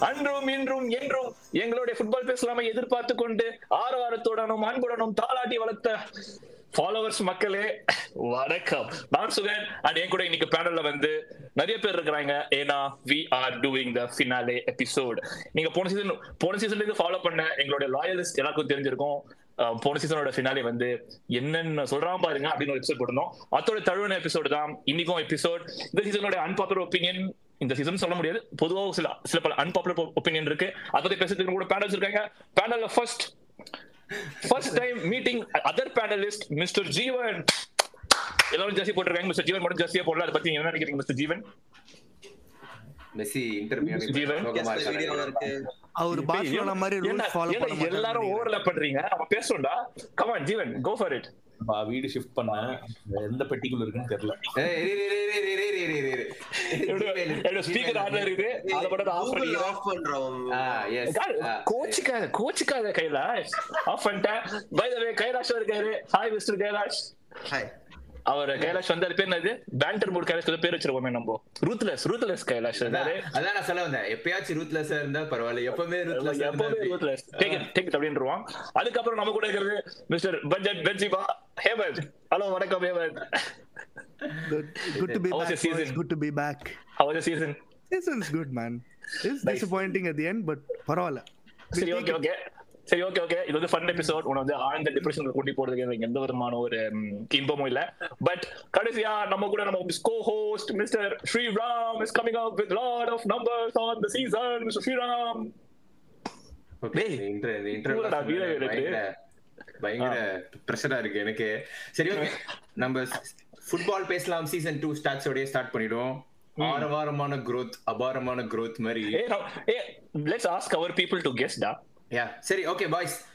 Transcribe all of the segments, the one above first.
அன்றும் இன்றும் என்றும் எங்களுடைய ஃபுட்பால் பேசலாமை எதிர்பார்த்து கொண்டு ஆரவாரத்துடனும் அன்புடனும் தாளாட்டி வளர்த்த ஃபாலோவர்ஸ் மக்களே வணக்கம். நான் சுகன் அண்ட் என் கூட இன்னைக்கு பேனல்ல வந்து நிறைய பேர் இருக்கிறாங்க. ஏன்னா we are doing the finale episode நீங்க போன சீசன் போன சீசன்ல இருந்து ஃபாலோ பண்ண எங்களுடைய லாயலிஸ்ட் எல்லாருக்கும் தெரிஞ்சிருக்கும். போன சீசனோட ஃபினாலே வந்து என்னென்ன சொல்றான் பாருங்க அப்படின்னு ஒரு எபிசோட் போட்டிருந்தோம். அதோட தழுவன எபிசோடு தான் இன்னைக்கும் எபிசோட் இந்த சீசனோட அன்பாப்புலர் ஒப்பீனியன் இந்த சீசன் சொல்ல முடியாது. பொதுவாக சில சில பல அன்பாப்புலர் ஒப்பீனியன் இருக்கு. அதை பத்தி பேசுறதுக்கு கூட பேனல்ஸ் இருக்காங்க. பேனல்ல first first time meeting other panellist mister Jeevan எல்லாரும் ஜெர்சி போட்டிருக்காங்க. மிஸ்டர் ஜீவன் மட்டும் ஜெர்சியா போடல. அதை பத்தி என்ன நினைக்கிறீங்க மிஸ்டர் ஜீவன் மெஸ்ஸி அவர் பார்சலோனா மாதிரி ரூல் ஃபாலோ எல்லாரும் ஓவர்லப் பண்றீங்க? அவ பேசுறடா come on Jeevan go for it வீடு ஷிஃப்ட் பண்ணேன். எந்த பெட்டிக்குள்ள இருக்குன்னு தெரியல. ஸ்பீக்கர் ஆன் இருக்கு அத மட்டும் ஆஃப் பண்ணி ஆஃப் பண்றோம் எஸ் கோச்சுக்காத கோச்சிக்காத கைலாஷ். ஆஃப் பண்ணிட்டேன். பை தி வே கைலாஷ் இருக்காரு. Hi mister Kailash. ஹாய் அவர் கைலாஷ் வந்து அது பேர் என்னது பேண்டர் மூட் கைலாஷ் பேர் வச்சிருக்கோமே நம்ம ரூத்லெஸ் ரூத்லெஸ் கைலாஷ் அதான் இருந்தாரு அதான் நான் சொல்ல வந்தேன் எப்பயாச்சும் ரூத்லெஸ்ஸா இருந்தா பரவாயில்ல எப்பவுமே ரூத்லெஸ்ஸா எப்பவுமே ruthless take it take it அப்படின்றவான் அதுக்கப்புறம் நம்ம கூட இருக்கிறது மிஸ்டர் பட்ஜெட் பென்சிபா ஹேமந்த் ஹலோ வணக்கம் Hemanth Good, to be How was back. your season? Good to be back. how was the season Season's good, man. It's Nice. disappointing at the end, but பரவாயில்ல. சரி okay it. Okay சரி okay okay இது வந்து fun episode உன வந்து ஆழ்ந்த depression கூட்டி போறதுக்கு எனக்கு எந்த விதமான ஒரு இன்பமும் இல்ல. பட் கடைசியா நம்ம கூட நம்ம co host mister Sriram is coming up with lot of numbers on the season mister Sriram. பயங்கர ப்ரெஷரா இருக்கு எனக்கு. சரி ஓகே நம்ம ஃபுட்பால் பேசலாம். சீசன் டூ ஸ்டார்ட்ஸோடய ஸ்டார்ட் பண்ணிடுவோம். ஆரவாரமான growth அபாரமான growth மாதிரி. Let's ask our people to guess டா. யா சரி ஓகே பாய்ஸ்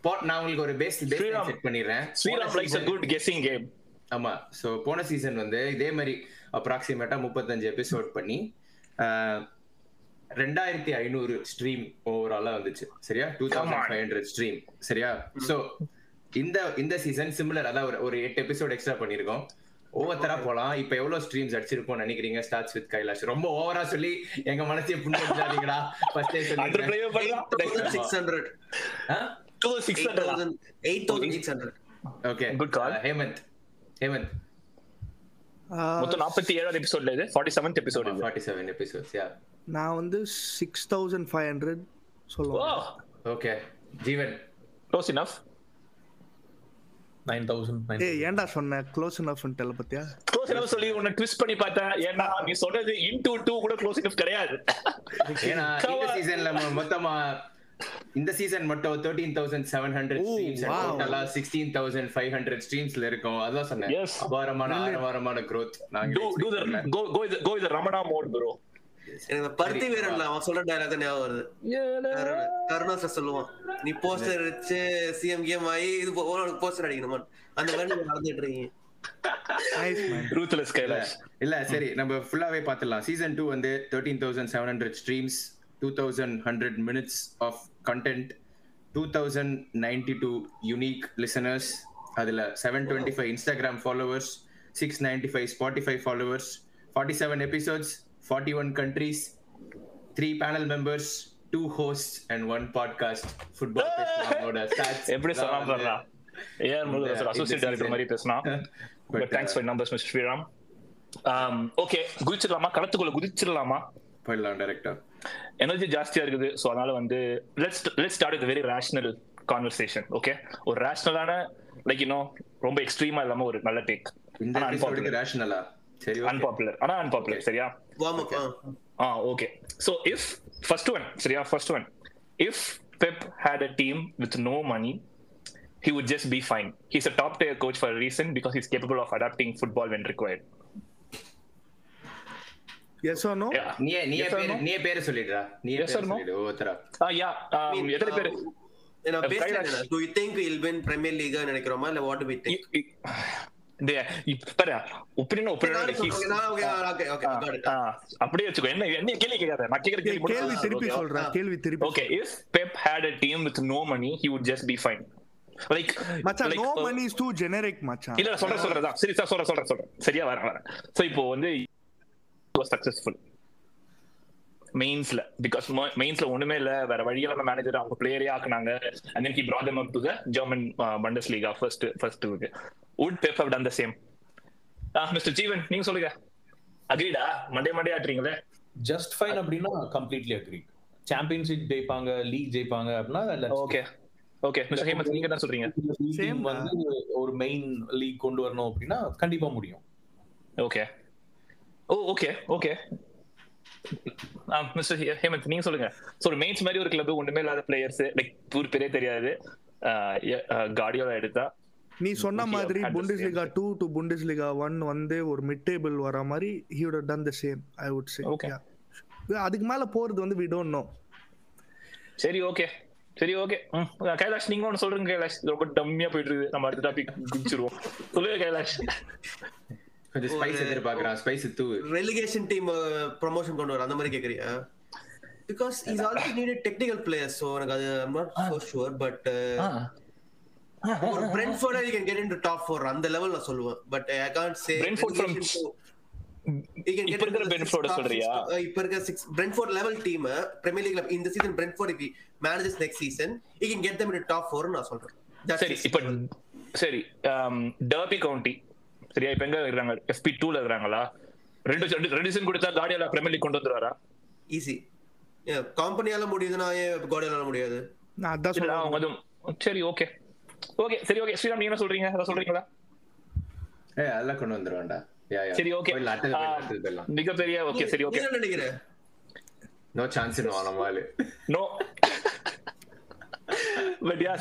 பாட் நான் உங்களுக்கு ஒரு பேஸ் பேஸ் ஸ்ரீராம். செட் பண்ணிடுறேன். Sriram likes a good guessing game. ஆமா. சோ போன சீசன் வந்து இதே மாதிரி அப்ராக்சிமேட்டா முப்பத்தஞ்சு எபிசோட் பண்ணி ரெண்டாயிரத்தி ஐநூறு ஸ்ட்ரீம் ஓவராலா வந்துச்சு. சரியா? Two thousand five hundred stream சரியா? சோ இந்த இந்த சீசன் சிமிலர் அதாவது ஒரு- ஒரு எட்டு எபிசோட் எக்ஸ்ட்ரா பண்ணிருக்கோம் ஒவ்வொருத்தரா போலாம். இப்ப எவ்வளவு ஸ்ட்ரீம்ஸ் அடிச்சிருப்போம் நினைக்கிறீங்க? Starts with Kailash. ரொம்ப ஓவரா சொல்லி எங்க மனசையே புண்ணியடிச்சாதீங்கடா ஃபர்ஸ்டே சொல்லி six hundred 2600 eight thousand six hundred okay Good call. Hemanth Hemanth மொத்தம் 47 எபிசோட்ல இது. 47th எபிசோட் இது. ஃபார்ட்டி செவன் எபிசோட்ஸ் யா நான் வந்து 6500 சொல்லுவேன். ஓ okay Jeevan close enough thousand ஏன்டா சொன்ன? க்ளோஸ் பத்தியா? க்ளோஸ் சொல்லி உன்னை ட்விஸ்ட் பண்ணி பார்த்தேன் ஏன்னா நீ சொன்னது இன்டு 2 கூட க்ளோஸ் கிடையாது. ஏன்னா இந்த. சீசன்ல மொத்தமா இந்த சீசன் மட்டும் thirteen thousand seven hundred streams sixteen thousand five hundred ஸ்ட்ரீம்ஸ்ல இருக்கும். அதான் சொன்னேன். Yes. அபாரமான ஆரவாரமான growth. நாங்க do do the எனக்கு பருத்தி வீரன்ல அவன் சொல்ற டைலாக் ஞாபகம் வருது. கருணா- கருணா சார் சொல்லுவான் நீ போஸ்டர் வச்சு சிஎம் கேம் ஆகி இது உனக்கு போஸ்டர் அடிக்கணுமா அந்த மாதிரி நடந்துட்டு இருக்கீங்க இல்ல சரி நம்ம ஃபுல்லாவே பாத்துடலாம் சீசன் டூ வந்து thirteen thousand seven hundred streams two thousand hundred minutes of content two thousand ninety two unique listeners அதுல seven twenty five Instagram followers six ninety five Spotify followers forty seven episodes forty one countries three panel members two host and one podcast football எப்படி சொன்னா பாருடா. AR இந்த associate director. மாதிரி பேசினா but thanks for numbers mister Sriram okay குதிச்சிடலாமா? களத்துக்குள்ள குதிச்சிடலாமா? போயிடலாம் டேரக்டா எனர்ஜி ஜாஸ்தியா இருக்குது. ஸோ அதனால வந்து let's let's start with very rational conversation okay ஒரு ரேஷனலான லைக் இன்னும் ரொம்ப எக்ஸ்ட்ரீமா இல்லாம ஒரு நல்ல டேக் ரேஷனலா சரி. அன்பாப்புலர் ஆனா அன்பாப்புலர் சரியா? Warm up ah okay so if first one சரியா first one if Pep had a team with no money he would just be fine. He's a top tier coach for a reason because he's capable of adapting football when required. Yes or no நீ நீ பேர் நீ பேர் சொல்லிடுடா நீ yes or no நினைக்கிறோமா இல்ல what அப்படியே வச்சுக்கோ. என்ன என்ன கேள்வி கேட்காத? நான் கேக்குற கேள்வி கேள்வி திருப்பி சொல்றேன். கேள்வி திருப்பி okay if Pep had a team with no money he would just be fine. Like மச்சான் no money is too generic மச்சான். இல்ல சொல்றேன் சொல்றேன் சரி சார் சொல்றேன் சொல்றேன் சொல்றேன். சரியா வரேன் சோ இப்போ வந்து சக்சஸ்ஃபுல் மெயின்ஸ்ல பிகாஸ் மெயின்ஸ்ல ஒண்ணுமே இல்ல. வேற வழியில நம்ம மேனேஜர் அவங்க பிளேயரே ஆக்குனாங்க. And then he brought them up to the German uh, Bundesliga first first இதுக்கு. Would Pep have done the same. Ah mister Jeevan நீங்க சொல்லுங்க. அக்ரீடா மண்டே மண்டே ஆட்டுறீங்களே? ஜஸ்ட் ஃபைன் அப்படின்னா கம்ப்ளீட்லி அக்ரி சாம்பியன்ஷிப் ஜெயிப்பாங்க லீக் ஜெயிப்பாங்க அப்படின்னா ஓகே ஓகே மிஸ்டர் ஹேமந்த் நீங்க என்ன சொல்றீங்க. Same வந்து ஒரு மெயின் லீக் கொண்டு வரணும் அப்படின்னா கண்டிப்பா முடியும். Okay oh okay okay mister Hemanth நீங்க சொல்லுங்க. ஸோ ஒரு மெயின்ஸ் மாதிரி ஒரு கிளப் ஒண்ணுமே இல்லாத பிளேயர்ஸ் லைக் ஊர் பேரே தெரியாது. காடியோல எடுத்தா. நீ சொன்ன மாதிரி Bundesliga two to Bundesliga one வந்து ஒரு மிட் டேபிள் வர மாதிரி he have done the same I say. Okay. Yeah. அதுக்கு மேல போறது வந்து வி டோன்ட் நோ சரி ஓகே சரி ஓகே கைலாஷ் நீங்க ஒன்று சொல்றீங்க கைலாஷ். ரொம்ப டம்மியா போயிட்டு இருக்கு நம்ம அடுத்த டாபிக் குடிச்சிருவோம். சொல்லுங்க கைலாஷ். கொஞ்சம் spice எதிர்பார்க்கறான் spice to relegation team promotion கொண்டு வர அந்த மாதிரி கேக்குறியா because is also needed technical players so எனக்கு அது I'm not so sure but ஒரு Brentford you can get into top 4 அந்த லெவல் நான் சொல்லுவேன். But I can't say Brentford from- இப்ப இருக்கிற Brentford சொல்றியா? இப்ப இருக்க six Brentford level team Premier லீக்ல இந்த season Brentford if manages next season you can get them into top 4 நான் சொல்றேன். சரி இப்ப level. சரி டர்பி கவுண்டி சரியா? இப்ப எங்க இருக்காங்க எஃபி டூல இருக்காங்களா ரெண்டு ரெண்டு சீசன் கொடுத்தா காடியால பிரீமியர் லீக் கொண்டு வந்துருவாரா? ஈஸி கம்பெனியால முடியுதுன்னா ஏன் கோடியால முடியாது? நான் அதான் சொல்றேன் அவங்க சரி ஓகே ஓகே சரி ஓகே ஸ்ரீராம் நீங்க என்ன சொல்றீங்க? சொல்றீங்களா ஏய் அதெல்லாம் கொண்டு யா சரி ஓகே மிகப்பெரிய ஓகே சரி நீ ஓகே என்ன நினைக்கிற நோ சான்ஸ் நோ பட் யா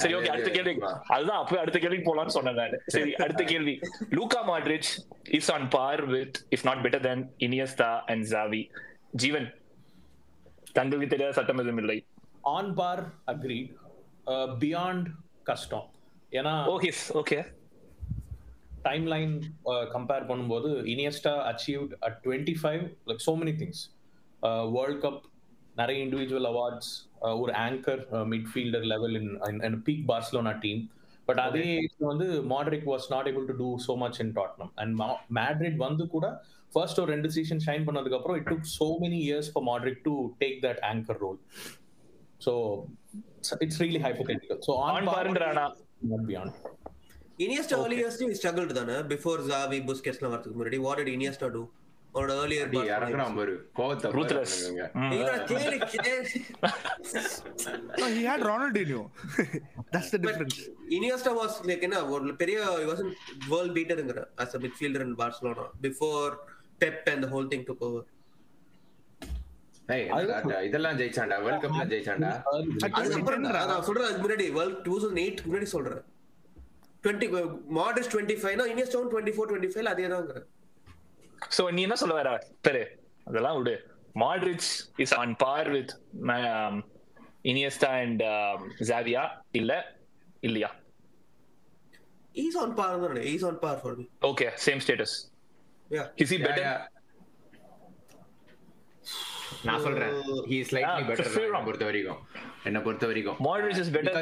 சரி ஓகே அடுத்த கேள்வி அதுதான் அப்பவே அடுத்த கேள்விக்கு போலாம்னு சொன்னேன் நான் சரி அடுத்த கேள்வி Luka Modric is on par with if not better than Iniesta and Xavi Jeevan தங்களுக்கு தெரியாத சட்டம் எதுவும் இல்லை ஆன் பார் அக்ரி பியாண்ட் கஷ்டம் ஏன்னா ஓகே டைம் லைன் கம்பேர் பண்ணும்போது Iniesta achieved at twenty five like so many things world cup நிறைய individual awards ஒரு anchor midfielder level in peak Barcelona team but அதே வந்து Modric was not able to do so much in Tottenham and Madrid வந்து கூட first ஒரு ரெண்டு season shine பண்ணதுக்கு அப்புறம் it took so many years for Modric to take that anchor role so it's really hypothetical so on on பாருன்றானா not beyond Iniesta early years he struggled தானே before Xavi புஸ்கெட்ஸ்லாம் வரதுக்கு முன்னாடி what did Iniesta do அவனோட earlier அடி இறங்குறான் பாரு கோவத்தை ruthless கேளு கேளு no he had ronaldinho that's the difference Iniesta was like என்ன ஒரு பெரிய he wasn't world beaterங்கற as a midfielder in Barcelona before Pep and the whole thing took over ஏய் என்னடா, இதெல்லாம் ஜெயிச்சான்டா. வேர்ல்ட் கப்ல நான் சொல்றேன் அதுக்கு முன்னாடி வேர்ல்ட் டூ தௌசண்ட் எயிட் முன்னாடி சொல்றேன். டுவெண்ட்டி மாடர்ஸ் டுவெண்ட்டி ஃபைவ்னா டுவெண்ட்டி ஃபோர் டுவெண்ட்டி ஃபைவ் அதே தான்ங்கிற சோ நீ என்ன சொல்ல வர? பெரு. அதெல்லாம் விடு. Modric is on par with Iniesta and Javia இல்ல இல்லையா? ஈஸ் ஆன் பார் தான். Is on par for me okay same status yeah is he Yeah, better yeah. நான் சொல்றேன் he is slightly Ah, better fair என்ன enough. பொறுத்த வரைக்கும் என்ன பொறுத்த வரைக்கும்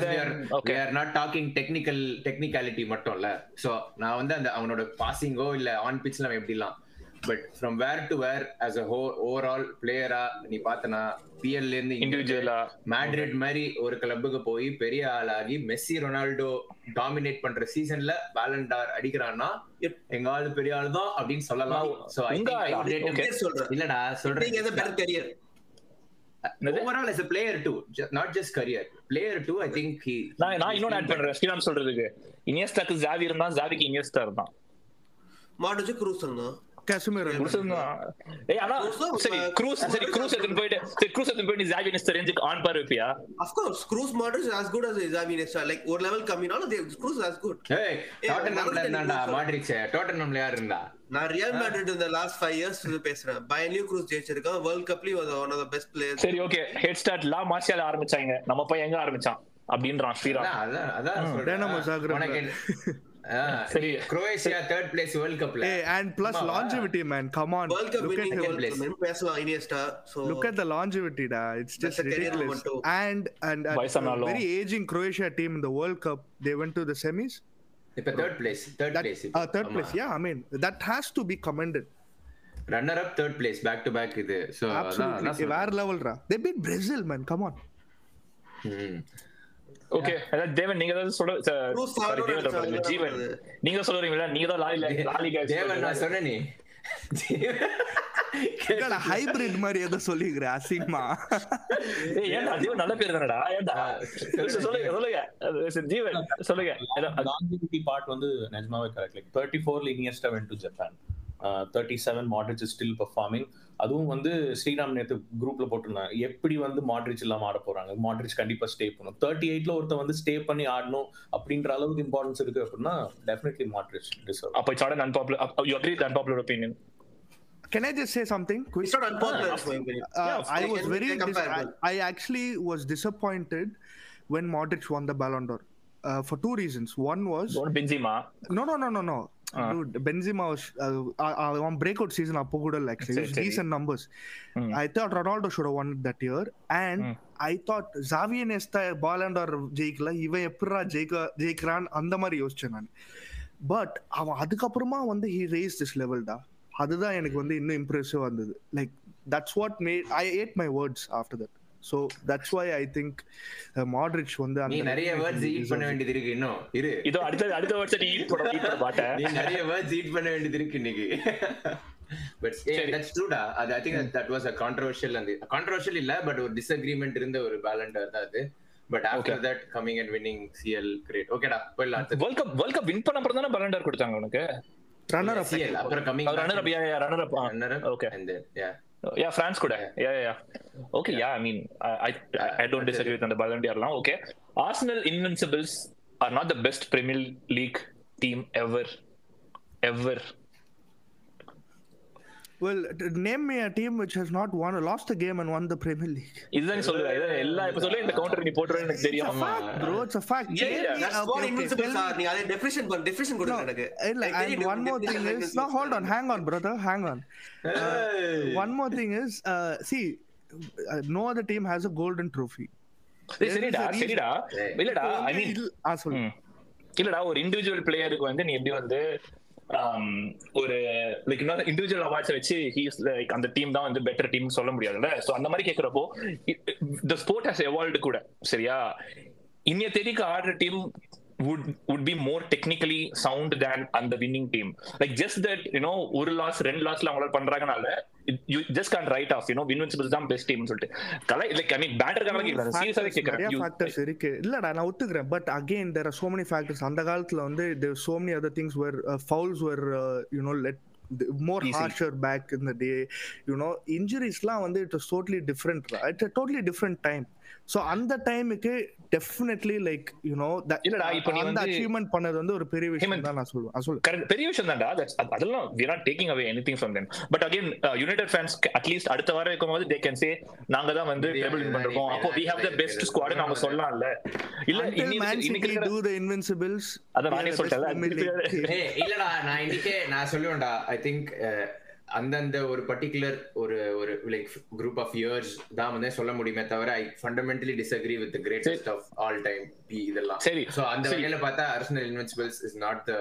we are- than- we okay. are not talking technical technicality மட்டும் இல்ல சோ நான் வந்து அந்த அவனோட பாசிங்கோ இல்ல ஆன் பிட்ச்ல அவன் எப்படிலாம் but from where to where as a whole overall பிளேயரா நீ பார்த்தனா பிஎல்ல இருந்து Individual-ஆ. மேட்ரிட் மாதிரி ஒரு கிளப்புக்கு போய் பெரிய ஆளாகி மெஸ்ஸி ரொனால்டோ டாமினேட் பண்ற சீசன்ல பேலண்டார் அடிக்கிறான்னா எங்க ஆளு பெரிய ஆளு தான் அப்படின்னு சொல்லலாம். இல்லடா சொல்றேன். நீங்க எது better career overall as a player too not just career. Player too i think he நான் நான் இன்னொன்னு ஆட் பண்றேன். ஸ்ரீராம் சொல்றதுக்கு. இனியஸ்டாக்கு ஜாவி இருந்தா ஜாவிக்கு இனியஸ்டா இருந்தான். மாடர்ஸ் க்ரூஸ் இருந்தான். ஏய் ஆனா சரி க்ரூஸ் சரி க்ரூஸ் எடுத்து போயிட்டு சரி க்ரூஸ் எடுத்து ஜாவி ரேஞ்சுக்கு ஆன் பார் வைப்பியா Of course, Cruz Modric is as good as. Like ஒரு level கம்மினாலும் Cruz is as good. ஏய் டாட்டன்ஹாம்ல இருந்தான்டா மாட்ரிச் டாட்டன்ஹாம்ல யார் இருந்தா நான் ரியல் மேட்ரிட் இந்த லாஸ்ட் ஃபைவ் இயர்ஸ் பேசுறேன் பயன்லயும் க்ரூஸ் ஜெயிச்சிருக்கான் world கப்லயும் one of the best players சரி ஓகே ஹெட் ஸ்டார்ட் லா மார்ஷியால ஆரம்பிச்சாங்க நம்ம பையன் எங்க ஆரம்பிச்சான் அப்படின்றான் ஸ்ரீராம் அதான், அதான், குரோவேஷியா தேர்ட் பிளேஸ் வேர்ல்ட் கப்ல plus ஆமாவா? longevity, man. Come on. World cup Look at winning the, second place. பேசலாம் Iniesta so look at the longevity, da. It's That's just a career ridiculous. moment too. And and at Vaisanalo. the very aging Croatia team in the World Cup, they went to the semis. இப்ப third place third place uh, third place. Yeah, I mean that has to be commended. Runner up third place back to back இது so அதான் Absolutely. அதான் சொல்றேன். Where level, ra? They beat okay Devan நீங்க தான் சொல்ல. ஜீவன். நீங்க சொல்றீங்களா? நீங்க தான் லாலி லாலி தேவன் நான் சொன்னேன். ஹைபிரிட் மாதிரி ஏதோ சொல்லிக்கிற ஏய் ஏன்டா ஜீவன் நல்ல பேர் தானடா? ஏன்டா? சொல்லுங்க சொல்லுங்க ஜீவன். சொல்லுங்க. பார்ட் வந்து நிஜமாவே கரெக்ட் லைக் தேர்ட்டி ஃபோர்ல Iniesta went to Japan thirty seven Modric still performing அதுவும் வந்து ஸ்ரீராம் நேத்து குரூப்ல போட்டிருந்தாங்க எப்படி வந்து மாட்ரிச் இல்லாம ஆட போறாங்க மாட்ரிச் கண்டிப்பா ஸ்டே பண்ணும் தேர்ட்டி எயிட்ல ஒருத்தன் வந்து ஸ்டே பண்ணி ஆடணும் அப்படின்ற அளவுக்கு இம்பார்ட்டன்ஸ் இருக்கு அப்படின்னா டெஃபினெட்லி மாட்ரிச் டிசர்வ் அப்ப it's not unpopular you agree unpopular opinion Can I just say something quick? in my opinion. Uh, Yeah, I was very. Dis- I, actually was disappointed when Modric won the Ballon d'Or uh, for two reasons. One was Benzema no, no, no, no, no. Ah. Uh, uh, it Seri, was seri. decent numbers. Hmm. I thought Ronaldo should have won it that year, and Hmm. I thought Xavier Nesta Ballon d'Or ஜெயிக்கல இவன் எப்படா ஜெயிக்க ஜெயிக்கிறான் அந்த மாதிரி யோசிச்சேன் நான் but அவன் அதுக்கப்புறமா வந்து ஹி ரேஸ் திஸ் லெவல்டா அதுதான் எனக்கு வந்து இன்னும் இம்ப்ரெசிவ் வந்தது like that's what made I ate my words after that so that's why I think Modric வந்து அந்த நிறைய வேர்ட்ஸ் ஈட் பண்ண வேண்டியது இருக்கு இன்னும். இரு. இதோ அடுத்த அடுத்த வருஷம் நீ ஈட் பண்ண ஈட் பண்ண நீ நிறைய வேர்ட்ஸ் ஈட் பண்ண வேண்டியது இருக்கு இன்னைக்கு. பட். தட்ஸ் ட்ரூடா அது I think that was a controversial அந்த கான்ட்ரோவர்ஷியல் இல்ல பட் ஒரு டிஸ்அக்ரிமெண்ட் இருந்த ஒரு பேலண்டர் தான் அது. But after that coming and winning CL great ஓகேடா போயிடலாம் world cup world cup win பண்ண அப்புறம் தானே பலண்டர் கொடுத்தாங்க உனக்கு? ரன்னர் அப் சிஎல் அப்புறம் coming runner up yeah runner up runner okay and yeah Yeah, France கூட. Yeah, yeah, yeah. Okay, yeah. I mean, I I, I don't disagree with the Ballon d'Or now. Okay, Arsenal Invincibles are not the best Premier League team ever, ever. Well, name me a team which has not won, lost a game and won the Premier League. இதுதான் நீ இதான் எல்லா எபிசோட்லயும் இந்த counter நீ போட்டுருவேன்னு எனக்கு It's a தெரியும் fact, bro. It's a fact. Yeah, yeah, That's a- what okay, invincible are. நீ அதை definition பண்ணு, definition கொடுங்க No, எனக்கு. இல்ல, Like, and one more thing is, no, hold on, hang on, brother, hang on. Uh, one more thing is, uh, see, uh, no other team has a golden trophy. சரிடா சரிடா இல்லடா ஐ மீன் இல்ல- ஆ, சொல்லு. இல்லடா ஒரு இண்டிவிஜுவல் பிளேயருக்கு வந்து நீ எப்படி வந்து um, ஒரு லைக் இன்னொரு இண்டிவிஜுவல் அவார்ட்ஸ் வச்சு ஹீஸ் லைக் அந்த டீம் தான் வந்து பெட்டர் டீம் சொல்ல முடியாதுல்ல? சோ அந்த மாதிரி கேக்குறப்போ த ஸ்போர்ட் ஹஸ் எவால்வ்டு கூட சரியா? இன்னைய தேதிக்கு ஆடுற team would would be more technically sound than அந்த winning team. Like just that you know ஒரு லாஸ் ரெண்டு லாஸ்ல அவங்களால பண்றாங்கனால you just can't write off you know invincibles தான் பெஸ்ட் டீம் சொல்லிட்டு. கலை லைக் ஐ மீன் பேட்டருக்காக கேக்குறேன் சீரியஸாவே Factors, நிறைய கேக்குறேன் factors இருக்கு. இல்லடா நான் ஒத்துக்கிறேன். But again there are so many factors அந்த காலத்துல வந்து there so many other things where fouls were you know let more Easy. Harsher back in the day you know இன்ஜுரிஸ்லாம் வந்து it is totally different it's totally different time so அந்த டைமுக்கு definitely like you know இல்லடா, இப்ப நீ வந்து- achievement பண்ணது வந்து ஒரு பெரிய விஷயம். தான் நான் சொல்லுவேன். அது சொல்லு கரெக்ட் பெரிய விஷயம் தான்டா. That's- அது- அதெல்லாம் we are not taking away anything from them. But again United fans at least அடுத்த வாரம் இருக்கும்போது தே கேன் சே நாங்க தான் வந்து yeah, பண்ணிருக்கோம் yeah, அப்போ we have the yeah, best yeah, squad yeah. அவங்க சொல்லலாம்ல. இல்ல இன்னைக்கு City இருக்கிற- do the Invincibles, அதான் we நானே. ஏய், இல்லடா நான் இன்னைக்கே நான் சொல்லுவேன்டா ஐ திங்க் அந்தந்த ஒரு பர்டிகுலர் ஒரு ஒரு லைக் குரூப் ஆஃப் இயர்ஸ் தான் வந்து சொல்ல முடியுமே தவிர I fundamentally disagree with greatest of all time be இதெல்லாம். சரி, சோ அந்த. வகையில பார்த்தா Arsenal invincibles is not the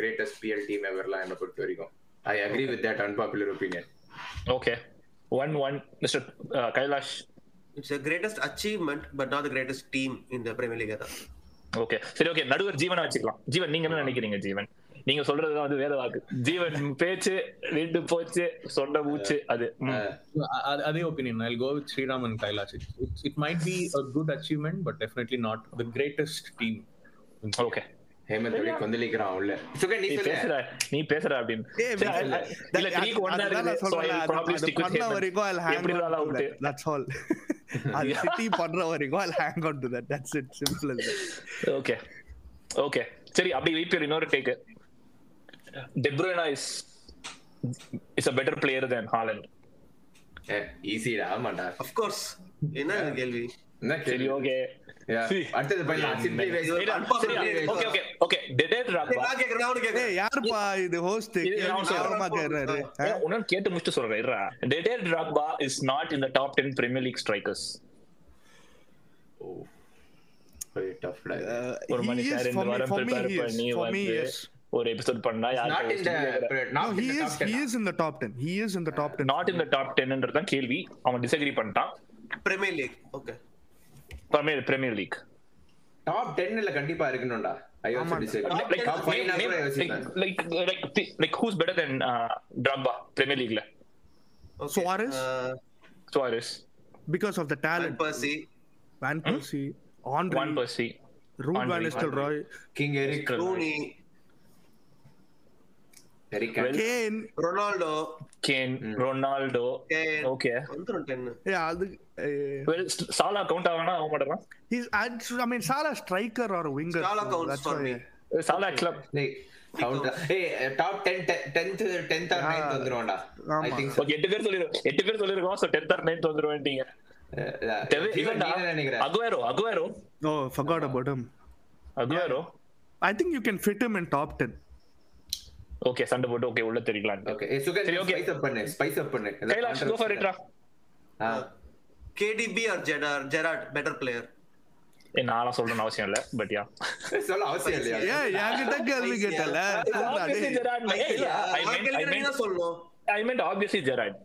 greatest PL team எவர்லாம் என்ன பொறுத்த வரைக்கும். I agree with that unpopular opinion okay one one mister Kailash It's the greatest achievement, but not the greatest team in the Premier League. அதான். Okay சரி okay நடுவர் ஜீவனா வச்சுக்கலாம். ஜீவன் நீங்க என்ன நினைக்கிறீங்க ஜீவன்? நீங்க சொல்றதுதான் வந்து வேத வாக்கு. ஜீவன் பேச்சு ரெண்டு போச்சு சொன்ன மூச்சு அது. அதே opinion I go with Sriram and Kailash it might be a good achievement but definitely not the greatest team okay Hemant அப்படியே கொந்தளிக்கிறான் உள்ள நீ பேசுற நீ பேசுற அப்படின்னு. அது- City பண்ற வரைக்கும் I'll hang on to that. That's it. Simple as that. Okay okay சரி அப்படி வைப்பியர் இன்னொரு take De Bruyne is is a better player than Haaland ஈஸிடா ஆமாண்டா Of course. என்ன கேள்வி என்ன கேள்வி ஓகே. அடுத்தது பண்ணலாம் simply ways okay okay okay Didier Drogba நான் கேக்குறேன் நான் உனக்கு ஏய் கேக்குறேன் யாருப்பா இது ஹோஸ்ட் இது நான் சொல்றேன். கேவலமா கேக்குறாரு உனக்கு கேட்டு முடிச்சுட்டு சொல்றேன் இருடா Didier Drogba is not in the top 10 Premier League strikers tough ஒரு மனுஷன் is ரெண்டு for me வாரம் for me prepare he is பண்ணி for me வந்து ஒரு எபிசோட் பண்ணா not in the the top he is in the top 10 he is in the top 10 not in the top 10 தான் கேள்வி. அவன் டிசகிரி பண்ணிட்டான். Premier League okay Premier Premier League top 10 ல கண்டிப்பா இருக்கணும்டா. ஐ ஆல்சோ ஆமாண்டா. டிசைட் like டாப் 5 name- நான் name- கூட like யோசிப்பேன். like like th- like who's better than uh, Drogba Premier லீக்ல Suarez? Suarez. Ronaldo Kane Ronaldo Kane. okay வந்துரும் 10 yeah அது eh, well Salah count ஆவனா ஆக மாட்டானா he's I mean Salah striker or a winger Salah so counts that's for why me. Salah club டேய் count ஏய் top 10 10th 10th or 9th வந்துருவான்டா I ஆமா. Think okay எட்டு பேர் சொல்லிரு எட்டு பேர் சொல்லிருக்கோம் சோ 10th or 9th வந்துருவேன்ட்டீங்க இவன்டா நினைக்கிறேன் Aguero Aguero oh forgot about him Aguero I think you can fit him in top 10 okay சண்டை போட்டு ஓகே உள்ள தெரியலாம் ஓகே சுகர் சரி, okay. ஸ்பைஸ் அப் பண்ணு ஸ்பைஸ் அப் பண்ணு. Kailash go for இட்ரா KDB or Gerrard Gerrard better player நான்லாம் சொல்லணும்னு அவசியம் இல்ல பட் யா சொல்ல அவசியம் இல்லையா? ஏய் என்கிட்ட கேள்வி கேட்டல. meant, I நீ meant, சொல்லணும் I meant obviously Gerrard.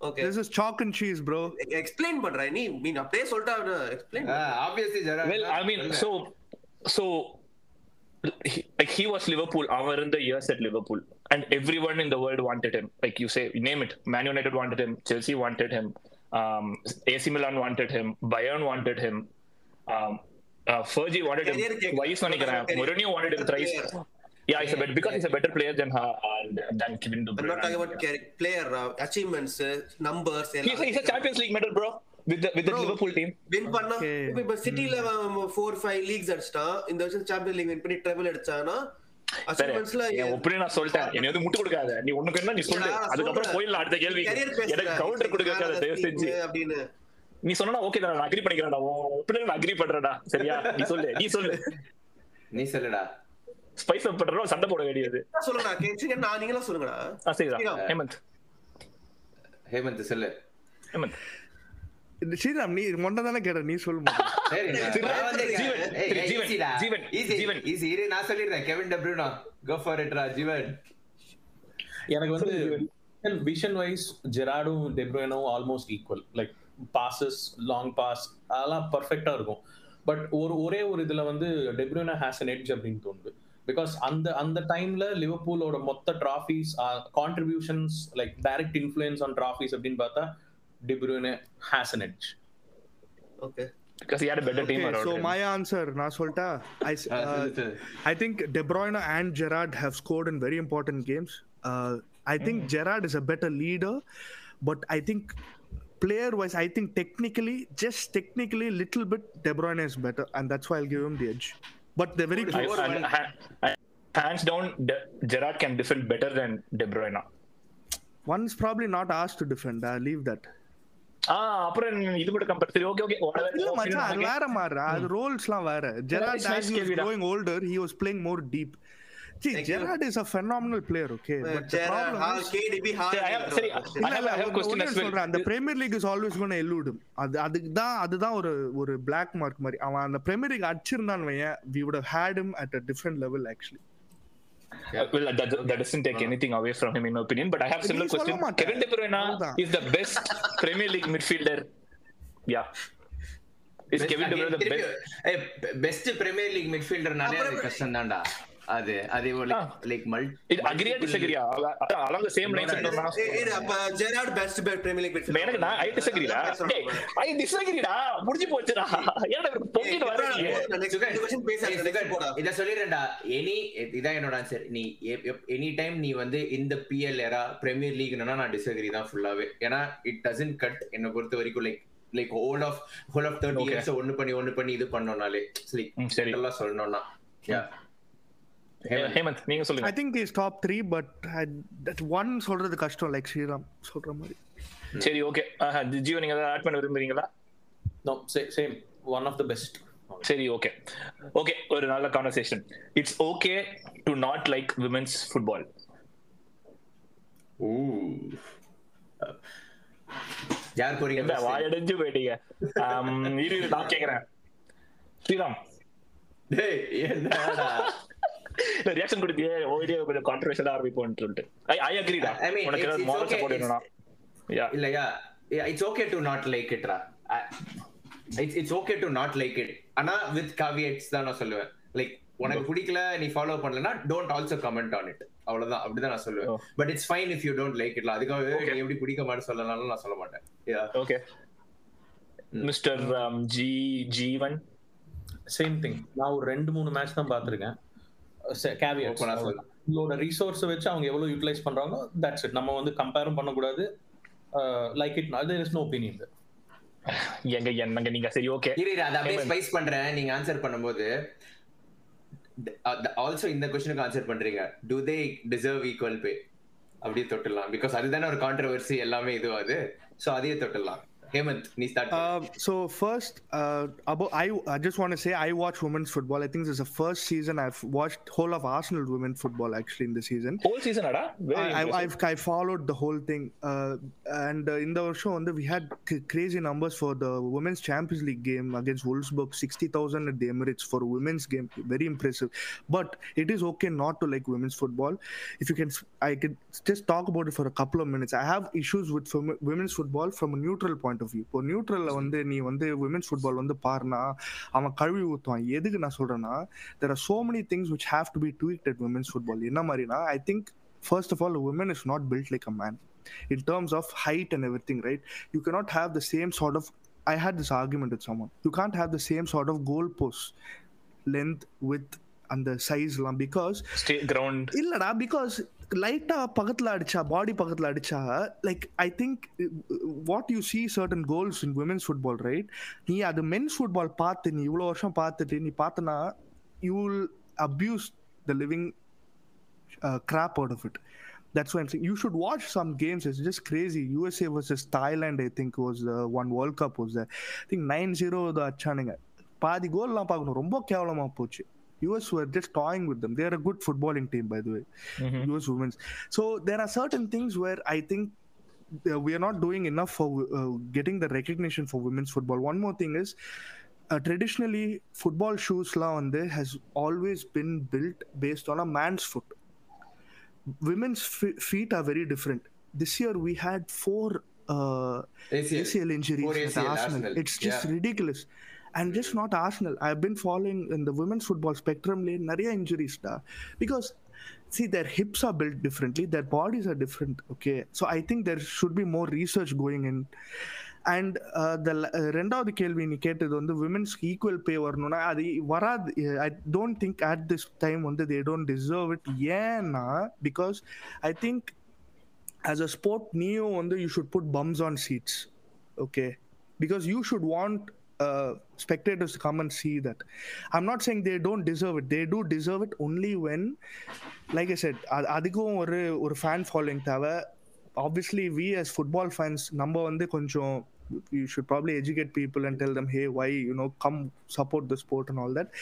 Okay this is chalk and cheese bro. Explain பண்ற நீ அப்படியே சொல்லிட்டா explain obviously ஜெரா Well, I mean, so, so, he, like he was Liverpool, our in the years at Liverpool, and everyone in the world wanted him. Like you say, name it. Man United wanted him. Chelsea wanted him. Um, AC Milan wanted him. Bayern wanted him. Um, uh, Fergie wanted him. Career கேக்குறேன். Why is Career. Career. Mourinho wanted him thrice. Career. Yeah, he's a better because he's a better player than her and than Kevin De I'm not talking Bruyne. about player uh, achievements, uh, numbers. He's, a- he's a Champions League medal, bro, The Bro. Liverpool team. Win பண்ணா. இப்ப சிட்டில four five leagues அடிச்சிட்டான். இந்த வருஷம் champion league win பண்ணி treble அடிச்சானா opinion நான் சொல்லிட்டேன். என்னை முட்டு கொடுக்காத. நீ ஒண்ணுக்கு என்ன நீ சொல்லு. அதுக்கப்புறம் போயிடலாம் அடுத்த கேள்வி. எனக்கு கவுண்டர் கொடுக்காத தயவு செஞ்சு. அப்படின்னு. நீ சொன்னா ஓகே நான் அக்ரி பண்ணிக்கிறேன்டா. ஒப்பீனியன் நான் அக்ரி பண்றேன்டா. சரியா? நீ சொல்லு. நீ சொல்லு. நீ சொல்லுடா. ஸ்பைஸ் அப் பண்றோம் சண்டை போட வேண்டியது சொல்லுங்கடா கேட்சுங்க நான் நீங்களா சொல்லுங்கடா. சரிடா. ஹேமந்த். ஹேமந்த் சொல்லு. ஹேமந்த். ஸ்ரீராம் நீ மொண்டை தானே கேட்ட நீ சொல்லுமா சரி ஜீவன். ஈஸி இரு நான் சொல்லிடுறேன். Kevin De Bruyne go for it ரா ஜீவன். எனக்கு வந்து விஷன் வைஸ் ஜெராடும் டெப்ரோனும் almost equal like passes long pass அதெல்லாம் பர்ஃபெக்டா இருக்கும். பட் ஒரு ஒரே ஒரு இதுல வந்து டெப்ரோனா ஹேஸ் அன் எட்ஜ் அப்படின்னு தோணுது. பிகாஸ் அந்த அந்த டைம்ல லிவர்பூலோட மொத்த trophies contributions like direct influence on trophies அப்படின்னு பார்த்தா De Bruyne has an edge. Okay. Because he had a better okay, team around so him. So my answer, na solta, I, uh, I think De Bruyne and Gerard have scored in very important games. Uh, I think mm. Gerard is a better leader, but I think player-wise, I think technically, just technically, little bit De Bruyne is better, and that's why I'll give him the edge. But they're very close. I, I, hands down, De- Gerard can defend better than De Bruyne. One's probably not asked to defend. I leave that. அப்புறம் இது compare சரி okay okay இல்ல மச்சான் அது வேற மாதிரி அது ரோல்ஸ்லாம் வேற more deep. See. Gerrard is a phenomenal player, okay? But the problem is, KDB சரி, I have- சரி, I இல்ல, have- இல்ல, I have ஒண்ணு- question ஒண்ணு as well. சொல்றேன் அந்த Premier League is always gone eluded அது அதுக்கு தான் அதுதான் ஒரு ஒரு பிளாக் மார்க் மாதிரி அவன் அந்த பிரீமியர் லீக் அடிச்சிருந்தான்னு வையன் we would hate him at a different level actually Uh, well, that, that doesn't take anything away from him, in my opinion. But I have similar question. Kevin De Bruyne is the best Premier League midfielder. Yeah. Is Kevin De Bruyne the best? Best Premier League மிட்ஃபீல்டர்னாலே அது கஷ்டம் தான்டா அது அது Ah. Like மல் It agree or disagree? Along the same lines. No, no, சொல்றேன்னா? அப்ப Gerrard best premier league இப்ப எனக்கு நான் ஐ டிஸ்அக்ரிடா ஐ டிஸ்அக்ரிடா முடிஞ்சு போச்சுடா ஏன்டா இப்படி பொங்கிட்டு வர இத சொல்லிடுறேன்டா எனி இதான் என்னோட ஆன்சர் நீ எனி டைம் நீ வந்து இந்த பிஎல் எரா பிரீமியர் லீக்னா நான் டிஸ்அக்ரி தான் ஃபுல்லாவே ஏன்னா இட் டசன்ட் கட் என்ன பொறுத்த வரைக்கும் like like whole of whole of thirty Okay. Years ஒன்னு பண்ணி ஒன்னு பண்ணி இது பண்ணோம்னாலே லைக். எல்லாம் சொல்லணும்னா யா ஹேமந்த் நீங்க சொல்லுங்க. Think he's top three but I, that one சொல்றது கஷ்டம் லைக் ஸ்ரீராம் சொல்ற மாதிரி. சரி ஓகே ஜீவன் நீங்க ஏதாவது ஆட் பண்ண விரும்புறீங்களா? No same one of the best சரி ஓகே ஓகே ஒரு நல்ல conversation it's okay to not like women's football ஊ யார் போறீங்க? வாயடைஞ்சு போயிட்டீங்க. இரு இரு, நான் கேக்குறேன். ஸ்ரீராம். டேய் என்னடா? ரியாக்ஷன் கொடுத்தியே ஓடியோ கொஞ்சம் கான்ட்ரவர்ஷியலா ஆரம்பிப்போம்னு சொல்லிட்டு ஐ ஐ I mean, உனக்கு ஏதாவது it's மாரல் சப்போர்ட் வேணும்னா. யா இல்லையா it's okay to not like it raw it's it's okay to not like it ஆனா வித் caveats தான் நான் சொல்லுவேன். லைக் உனக்கு பிடிக்கல நீ ஃபாலோ பண்ணலனா don't also comment on it அவ்வளவுதான். அப்படிதான் நான் சொல்லுவேன். But it's fine if you don't like இட்ல அதுக்காக எப்படி பிடிக்க மாட்டேன்னு சொல்லலாம்னு நான் சொல்ல மாட்டேன். Okay mister G Jeevan same thing நான் ஒரு ரெண்டு மூணு மேட்ச் தான் பார்த்துருக்கேன். கேவியட் Open ஆ சொல்லு. உங்களோட ரிசோர்ஸை வச்சு அவங்க எவ்வளவு யூட்டிலைஸ் பண்றாங்க தட்ஸ் இட் நம்ம வந்து கம்பேரும் பண்ணக்கூடாது. Like it there is no opinion எங்க என்னங்க நீங்க சரி ஓகே இரு இரு அதை அப்படியே. ஸ்பைஸ் பண்றேன். நீங்க ஆன்சர் பண்ணும்போது ஆல்சோ இந்த கொஸ்டினுக்கு ஆன்சர் பண்றீங்க. Do they deserve equal pay அப்படியே தொட்டுடலாம். பிகாஸ் அதுதானே ஒரு கான்ட்ரவர்சி எல்லாமே இதுவாது சோ அதையே தொட்டுடலாம். Hemant, start. Uh, um, so first, uh, about I, I just want to say I watch women's football. I think this is the first season I've watched whole of Arsenal women football actually in the season. Whole season, ada? I, I, have I followed the whole thing, uh, and uh, in the show, and we had c- crazy numbers for the women's Champions League game against Wolfsburg, sixty thousand at the Emirates for a women's game, very impressive. But it is okay not to like women's football. If you can, I can just talk about it for a couple of minutes. I have issues with women's football from a neutral point of point of view இப்போ நியூட்ரலில் வந்து நீ வந்து women's football வந்து பாருனா அவன் கழுவி ஊற்றுவான் எதுக்கு நான் சொல்றேன்னா there are so many things which have to be tweet at football என்ன மாதிரினா I think first of all women is not built like a man in terms of height and everything right you cannot have the same sort of I hate this argument with some men you can't have the same sort of goal post length with the size லாம் because stay ground இல்லடா because லைட்டா பக்கத்துல அடிச்சா body பக்கத்துல அடிச்சா like I think what you see certain goals in women's football right நீ அது men's football பார்த்து நீ இவ்வளோ வருஷம் பார்த்துட்டு நீ பார்த்தனா you will abuse the living crap out of it. That's why I'm saying you should watch some games. It's just crazy. USA versus Thailand, I think, was the one World Cup was there. I think 9-0 the அச்சானுங்க பாதி கோல்லாம் பார்க்கணும் ரொம்ப கேவலமா போச்சு US were just toying with them. They are a good footballing team, by the way. US women's. So there are certain things where I think uh, we are not doing enough for uh, getting the recognition for women's football. One more thing is uh, traditionally football shoes la வந்து has always been built based on a man's foot. Women's fe- feet are very different. This year we had four uh, ACL. ACL injuries Four at ACL, Arsenal. Arsenal. It's just Yeah. ridiculous. And just not Arsenal I been following இந்த women's football ஸ்பெக்ட்ரம்லேயே நிறைய இன்ஜுரிஸ்டா because see their hips are built differently their bodies are different okay so I think there should be more research going in and the ரெண்டாவது கேள்வி நீ கேட்டது வந்து விமென்ஸ்க்கு equal pay வரணும்னா அது வராது I don't think at this time வந்து they don't deserve it ஏன்னா because I think as a sport நீயும் வந்து you should put bums on seats okay because you should want uh, come to come and see that. I'm not saying they don't deserve it. They do deserve it only when, like I said, அதுக்கும் ஒரு ஒரு fan following தேவை obviously we as football fans நம்ம வந்து கொஞ்சம் you should probably educate people and tell them hey why you know come support the sport and all that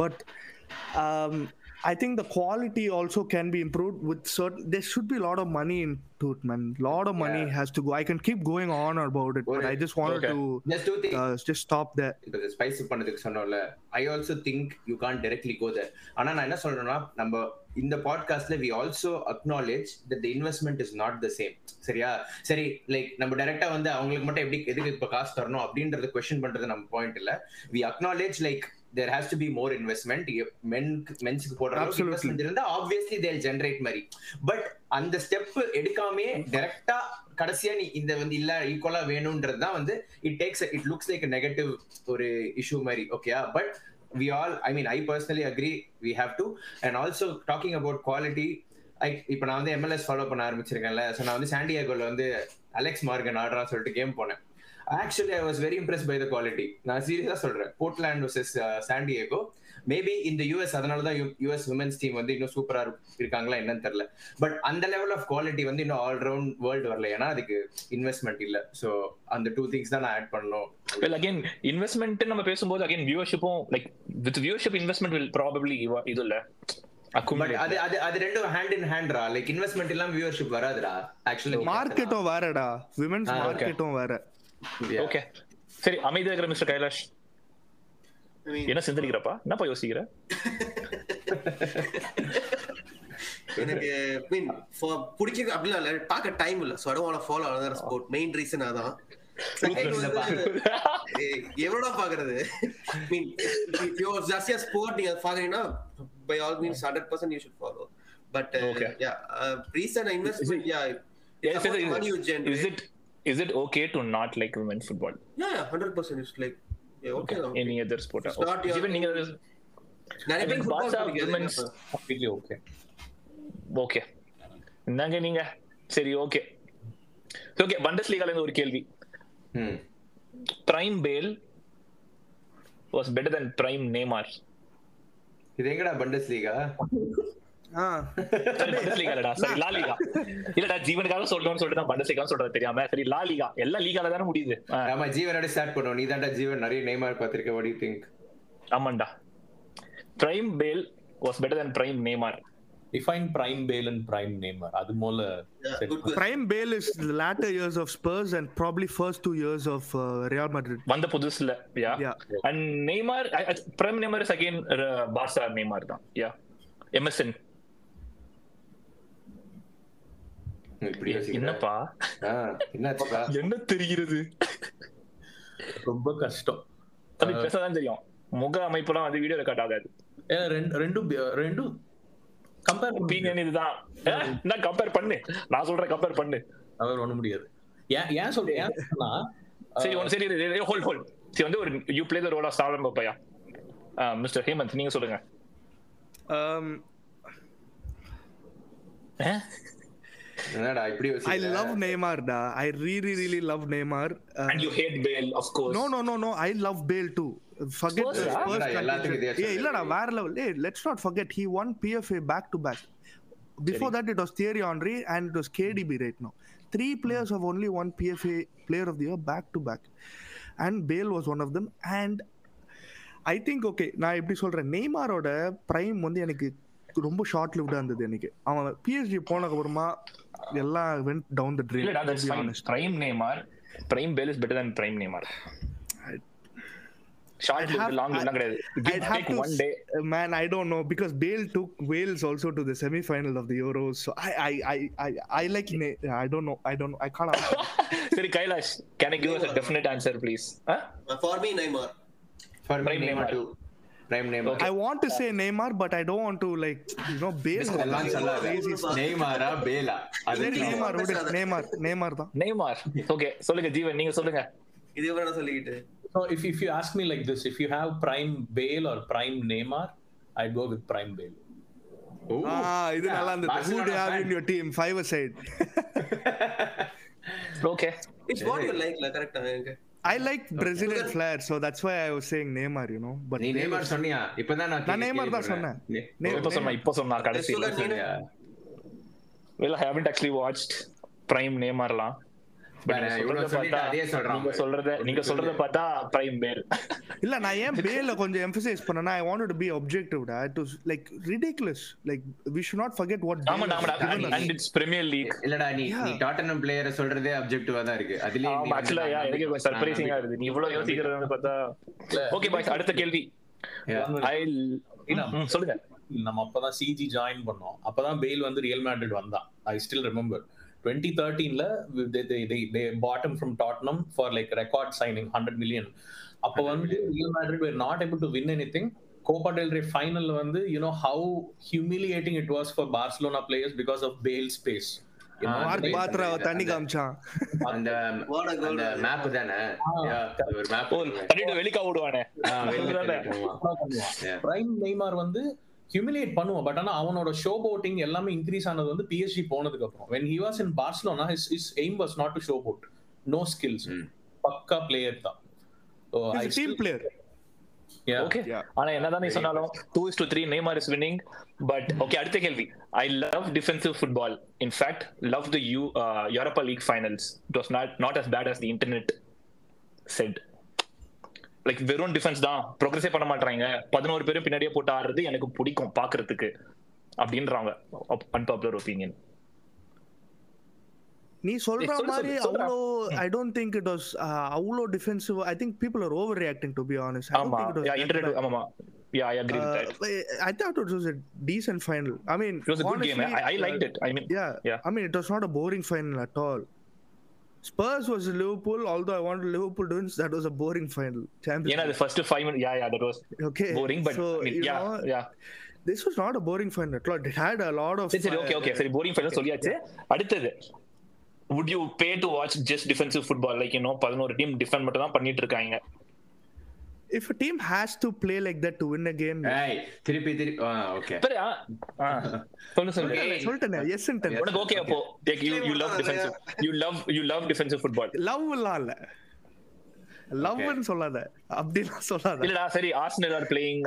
but I think the quality also can be improved with certain. There should be a lot of money into it, man. lot of money Yeah. has to go. I can keep going on about it, but Alright. I just wanted Okay. to Just two things. uh, just stop there. இப்போ ஸ்பைஸ் பண்ணதுக்கு சொன்னோம்ல I also think you can directly go there ஆனா நான் என்ன சொல்றேன்னா நம்ம இந்த பாட்காஸ்ட்ல we also acknowledge that the investment is not the same சரியா சரி லைக் நம்ம டைரக்டா வந்து அவங்களுக்கு மட்டும் எப்படி எதுக்கு இப்ப காசு தரணும் அப்படின்றத கொஸ்டின் பண்றது நம்ம பாயிண்ட் இல்ல we acknowledge like there has to be more investment men மென்ஸ்க்கு போடுற அளவுக்கு Absolutely. இன்வெஸ்ட்மெண்ட் இருந்தா ஆப்வியஸ்லி தேல் ஜென்ரேட் மாதிரி பட் அந்த ஸ்டெப் எடுக்காமே டைரக்டா கடைசியா நீ இந்த வந்து இல்ல ஈக்குவலா வேணும்ன்றது தான் வந்து it takes it looks like negative ஒரு இஷ்யூ மாதிரி ஓகேயா but we all I mean I personally agree we have to and also talking about quality I இப்போ நான் வந்து எம்எல்எஸ் ஃபாலோ பண்ண ஆரம்பிச்சிருக்கேன்ல ஸோ நான் வந்து சாண்டியாகோல வந்து அலெக்ஸ் மார்கன் ஆடுறான்னு சொல்லிட்டு கேம் போனேன். Actually I was very impress by the quality நான் சீரியஸா சொல்றேன். Portland versus San Diego maybe இந்த யூஎஸ் அதனால தான் யூஎஸ் உமன்ஸ் டீம் வந்து இன்னும் சூப்பரா இருக்காங்களா என்னன்னு தெரியல. பட் அந்த லெவல் ஆஃப் குவாலிட்டி வந்து இன்னும் ஆல் ரவுண்ட் வேர்ல்டு வரல. ஏன்னா அதுக்கு இன்வெஸ்ட்மெண்ட் இல்ல. சோ அந்த டூ திங்ஸ் தான் நான் ஆட் பண்ணணும். வெல் அகைன் இன்வெஸ்ட்மெண்ட் நம்ம பேசும்போது again வியூவர்ஷிப்பும் like with viewership investment will probably இது இல்ல. அது அது அது ரெண்டும் ஹேண்ட் இன் ஹேண்ட்ரா லைக் இன்வெஸ்ட்மெண்ட் இல்லாம வியூவர்ஷிப் வராதுடா. ஆக்சுவலி மார்க்கெட்டும் வேறடா. விமென்ஸ். மார்க்கெட்டும் வேற. ஓகே சரி அமைதியா இருக்கிற மிஸ்டர் கைலாஷ். I mean, என்ன சிந்தனிக்கிறப்பா? என்னப்பா யோசிக்கிற? எனக்கு மீன் பிடிக்கிறது அப்படிலாம் இல்ல. பார்க்க டைம் இல்ல. So I follow another sport main reason அதான். எவ்வளோடா பாக்குறது mean you just a sport நீங்க பாக்குறீங்கன்னா by all means 100% you should follow but reason investment yeah about is, it, is it okay to not like women's football? Yeah, yeah, 100% it's like yeah, okay. Okay. okay. Any other sport? It's not your- Even நீங்க நிறைய I பேர் women's- இல்லையா? Completely okay okay என்னங்க நீங்க சரி okay okay Bundes லீகால இருந்து ஒரு கேள்வி ம் prime Bale was better than prime Neymar இது எங்கடா பண்டஸ் லீகா இல்லடா. சரி லா லீகா இல்லடா ஜீவனுக்காக சொல்லணும்னு சொல்லிட்டு நான் சொல்றது தெரியாம. சரி லா லீகா எல்லா லீகால தானே முடியுது. ஆமா ஜீவனோட ஸ்டார்ட் பண்ணுவோம் நீ தான்டா ஜீவன். நிறைய நேமார் பார்த்திருக்க. வாட் யூ திங்க் ஆமாண்டா. Prime Bale was better than prime Neymar define prime Bale and prime Neymar அது Bale is the latter years of Spurs and probably first two years of uh, Real Madrid. வந்த புதுசுல yeah. And Neymar prime Neymar is again Barca Neymar தான் yeah MSN இப்படி யோசிக்கிற. என்னப்பா? என்ன தெரிகிறது? ரொம்ப கஷ்டம். அது பேசதான் தெரியும். முக அமைப்புலாம் வந்து வீடியோ ரெக்கார்ட் ஆகாது. ஏ, ரெண்டு ரெண்டும் ரெண்டும் கம்பேர் ஒப்பீனியன் இதுதான். நான் கம்பேர் பண்ணு. நான் சொல்றேன் கம்பேர் பண்ணு. அவர் ஒண்ணு முடியாது. ஏன் ஏன் சொல்றேன் சரி ஒன்னு சரி ஹோல்ட் ஹோல்ட் சரி வந்து ஒரு you play the role of Solomon Pappaiah Mr Hemanth நீங்க சொல்லுங்க. Um? என்னடா இப்படி I யோசிக்கிற? love Neymar, da. I really, really love Neymar. Uh, and you hate Bale of course no, no, no, no. I love Bale too. Forget Spurs, the ah? Spurs இல்லடா, வேற level. Hey, let's not forget he won PFA back to back. Before that, it was Thierry Henry and it was KDB right now. Three players have only won PFA Player of the Year back to back, and Bale was one of them. And I think okay நான் எப்படி சொல்றேன் நெய்மாரோட prime வந்து எனக்கு ரொம்ப short லிவ்டா இருந்தது எனக்கு அவன் PSG போனதுக்கு அப்புறமா எல்லாம் வென்ட் டவுன் த ட்ரீம் இல்லடா that's fine prime Neymar prime Bale is better than prime Neymar short I'd lived have- long lived கிடையாது I'd have to, one day man. I don't know because Bale took Wales also to the semi-final of the Euros. So I, I, I, I, I like. I don't know. I don't know. I can't. சரி Kailash can you give us a definite answer please huh? Uh, for me, Neymar. For me, Neymar. too. Prime Neymar. I want to say Neymar, but I don't want to like you know Bale. has எல்லாம் சொல்லாத. crazy stuff. நெய்மாரா பேலா அது Neymar, விடு. Neymar, Neymar தான். Neymar okay சொல்லுங்க ஜீவன் நீங்க சொல்லுங்க இது எவ்வளவு சொல்லிக்கிட்டு So if if you ask me like this, if you have prime Bale or prime Neymar, I'd go with prime Bale. O. Ah, இது நல்லா இருந்தது. Who do you Barcelona have fan. in your team? Five aside. okay it's what you like கரெக்டா எனக்கு I like Brazilian flair, so that's why I was saying Neymar. You know, but நீ Neymar சொன்னியா இப்பதான் நான் நான் Neymar தான். சொன்னேன். நெ- Neymar. இப்ப சொன்னா இப்ப சொன்னா கடைசியில Sugar, நீ- சொன்னியா? well I haven't actually நீங்க சொல்றத நீங்க பாரு. சொல்றத பார்த்தா இல்ல நான் ஏன் பேல கொஞ்சம் எம்பசைஸ் பண்ணனா I wanted to be objective டா it was like ridiculous like we should not forget what and it's Premier League. இல்லடா நீ டாட்டனம் பிளேயரை சொல்றதே அப்ஜெக்டிவா தான் இருக்கு. அதுலயே ஆமா ஆக்சுவலா நான் எனக்கு சர்ப்ரைசிங்கா இருக்கு. நீ இவ்வளவு யோசிக்கிறது பார்த்தா ஓகே பாய்ஸ் அடுத்த கேள்வி. ஐ சொல்லுங்க. நம்ம அப்பதான் சிஜி ஜாயின் பண்ணோம். அப்பதான் பேல் வந்து ரியல் மேட்ரிட் வந்தான். I still remember twenty தேர்ட்டீன்ல they bought him from Tottenham for like record signing hundred million அப்போ வந்து Real Madrid were not able to win anything Copa del Rey final வந்து you know how humiliating it was for Barcelona players because of Bale space தண்ணி காமிச்சான். அந்த. Map தானே? ஒரு map ஓ தண்ணிட்டு வெளிக்கா ஓடுவானே பிரைம் நெய்மார் வந்து ஹியூமிலியேட் பண்ணுவான். பட் ஆனா அவனோட ஷோ போட்டிங் எல்லாமே இன்க்ரீஸ் ஆனது வந்து பிஎஸ்ஜி போனதுக்கு அப்புறம். When he was in barcelona his his aim was not to show boat. No skills. ம். பக்கா பிளேயர் தான். Team player. ஓகே. ஆனா என்னதான் நீ சொன்னாலும் two is to three is winning but okay அடுத்த கேள்வி. I love defensive football in fact love the you Europa League finals it was not not as bad as the internet said like வெறும் defence தான். ப்ரோக்ரஸே பண்ண மாட்டாங்க பதினோரு பேரும் பின்னாடியே போட்டு ஆடுறது எனக்கு பிடிக்கும் பாக்குறதுக்கு அப்படின்றாங்க. அன்பாப்புலர் ஒப்பீனியன் நீ சொல்ற மாதிரி. அவ்வளோ I don't think it was அவ்வளோ defensive I think people are overreacting to be honest I ஆமா. யா இட் இன்டர்நெட் ஆமாமா. Yeah I agree with that was a good game. honestly, I, I liked uh, it. I mean, Yeah, Yeah. I mean, it was not a boring final at all. Spurs was Liverpool. Although I wanted Liverpool to win, that was a boring final. Champions. yeah, the League. first five minutes, yeah, yeah, that was Okay. boring, but so, I mean, you yeah, know, yeah. this was not a boring final at all. It had a lot of. சரி okay okay சரி boring final சொல்லியாச்சு அடுத்தது would you pay to watch just defensive football like you know பதினோரு team defend மட்டும் தான் பண்ணிட்டு இருக்காங்க If a team has to play like that to win a game, ஏய் திருப்பி திருப்பி ஓகே சரி சொல்லு சொல்லு. சொல்லிட்டேன் yes ன்ட்டேன். உனக்கு ஓகே அப்போ like you you love defensive you love you love defensive football love எல்லாம் இல்ல லவ்னு சொல்லாத அப்படிலாம் சொல்லாத இல்லடா சரி Arsenal are playing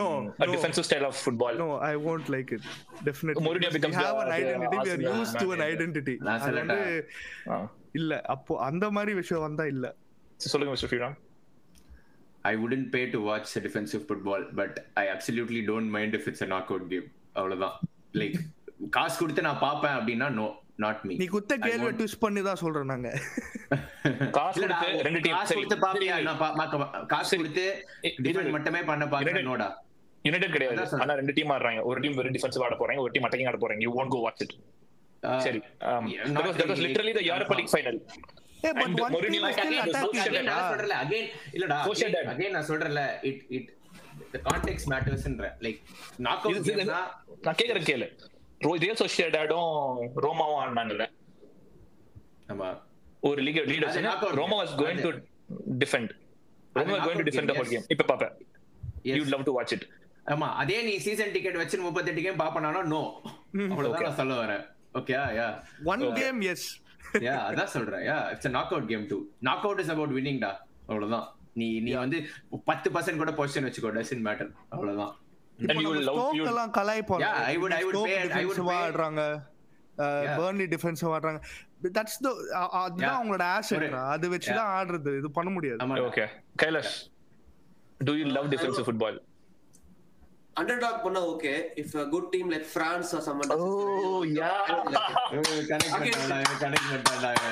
No, a defensive style of football No, I won't like it. Definitely. Mourinho becomes we have an identity. We are used to an identity. இல்ல அப்போ அந்த மாதிரி விஷயம் வந்தா இல்ல சொல்லுங்க mister Fran I wouldn't pay to watch a defensive football, but I absolutely don't mind if it's a knockout game. அவ்வளவுதான். Like காசு கொடுத்து நான் பாப்பேன் அப்படின்னா நோ நாட் மீ நீ குத்த கேள்வி ட்விஸ்ட் பண்ணி தான் சொல்றோம் நாங்க. காசு கொடுத்து ரெண்டு team, காசு. கொடுத்து பாப்பியா. நான் காசு. கொடுத்து டிஃபெண்ட் மட்டுமே பண்ண பாக்குறேன் United- நோடா யுனைடெட் கிடையாது. ஆனா ரெண்டு டீம் ஆடுறாங்க. ஒரு டீம் டிஃபென்சிவ் ஆட போறாங்க ஒரு டீம் அட்டாக்கிங் ஆட போறாங்க. You won't go watch it. சரி. was And again, நான் சொல்றல இல்லடா நான் சொல்றல the context நான் கேளு. ரியல் ரோமாவும் ஆடினாங்கல்ல. ஒரு league leaders Roma game. Was going to defend Roma was going to knockout defend the game, whole yes. Game இப்ப பாப்ப Yes. You love to watch it ஆமா அதே நீ சீசன் டிக்கெட் வச்சு முப்பத்தெட்டு கேம் பாப்பனாலும் நோ அவ்வளவுதான் நான் சொல்ல வரேன். Okay yeah one game yes yeah அதான் சொல்றேன். Yeah it's knockout game two knockout is about winning டா. அவ்வளவுதான். நீ நீ வந்து பத்து பர்சன்ட் கூட பொசிஷன் வச்சுக்கோ டசன் மேட்டர் அவ்வளவுதான். And you will love- you- Stoke எல்லாம் கலாய்ப்போம் Yeah, I would- I would pay- I would டிஃபென்சிவா pay- ஆடுறாங்க. Yeah. பர்ன்லி டிஃபென்சிவா ஆடுறாங்க. தட்ஸ் த அதுதான். அவங்களோட அது வச்சு தான் ஆடுறது. இது பண்ண முடியாது. Okay Kailash do you love defensive football underdog பண்ணா okay if a good team like france or someone oh yeah connect பண்ணிட்டாங்க கனெக்ட் பண்ணிட்டாங்க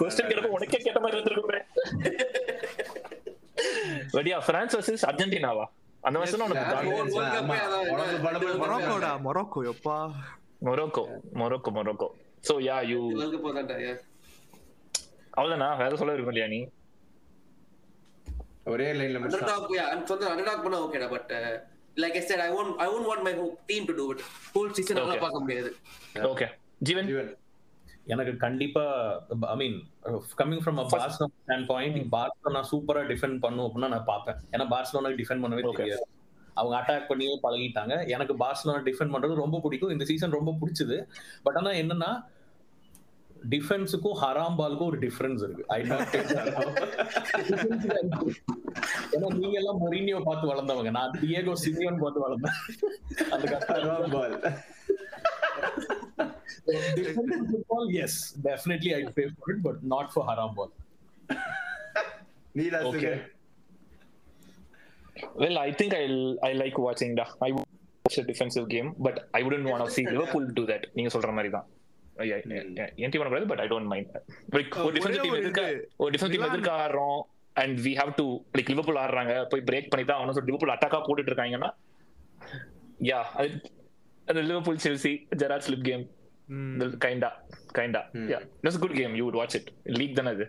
क्वेश्चन கேட்டப்ப உனக்கே கேட்ட மாதிரி இருந்திருக்குமே வடியா பிரான்ஸ் வர்சஸ் அர்ஜென்டினாவா அந்த வருஷம் உனக்கு Yeah, ஜாலியா World இருந்துச்சா? Cup ஏ அதான் உடம்பு படம்பு மொரோக்கோடா மொரோக்கோ எப்பா Morocco Morocco Morocco so yeah you world cup தான்டா yeah. அவ்வளவுதானா வேற சொல்ல விரும்ப இல்லையா நீ ஒரே லைன்ல yeah I'm சொல்றேன் underdog பண்ணா ஓகேடா but like I said I won't I won't want my whole team to do it. Whole season நல்லா Okay. பார்க்க முடியாது. ஓகே ஜீவன் ஜீவன் எனக்கு கண்டிப்பா I mean coming from a Barcelona standpoint Barcelona சூப்பரா டிஃபெண்ட் பண்ணும் அப்படின்னா நான் பார்ப்பேன். ஏன்னா பார்சலோனா டிஃபெண்ட் பண்ணவே. தெரியாது. அவங்க அட்டாக் பண்ணியே பழகிட்டாங்க. எனக்கு பார்சலோனா டிஃபெண்ட் பண்றது ரொம்ப பிடிக்கும். இந்த சீசன் ரொம்ப பிடிச்சது. பட் ஆனா என்னன்னா டிஃபென்ஸுக்கும் ஹராம் பாலுக்கும் ஒரு டிஃபரன்ஸ் இருக்கு ஐ ஏன்னா நீங்க எல்லாம் மொரினியோ பார்த்து வளர்ந்தவங்க நான் டியேகோ சிமியோன் பார்த்து வளர்ந்தேன் அந்த கஷ்டம் பால் defensive football, yes, definitely I'd pay for it, but not for haram ball. நீ தான் Okay. Sugar Well, I think I'll I like watching the I would watch a defensive game, but I wouldn't want to see Liverpool do that. நீங்க சொல்ற மாதிரி தான் என் team பண்ணக்கூடாது but I don't mind like ஒரு defensive team எதிர்க்க. ஒரு team எதிர்க்க ஆடுறோம் and we have to like Liverpool ஆடுறாங்க போய் பிரேக் பண்ணி தான் அவனும் லிவர்பூல் அட்டாக்கா போட்டுட்டு இருக்காங்கன்னா யா அது அந்த Liverpool Chelsea Gerrard slip game kinda kinda. Yeah it's good game you would watch it league தானே அது.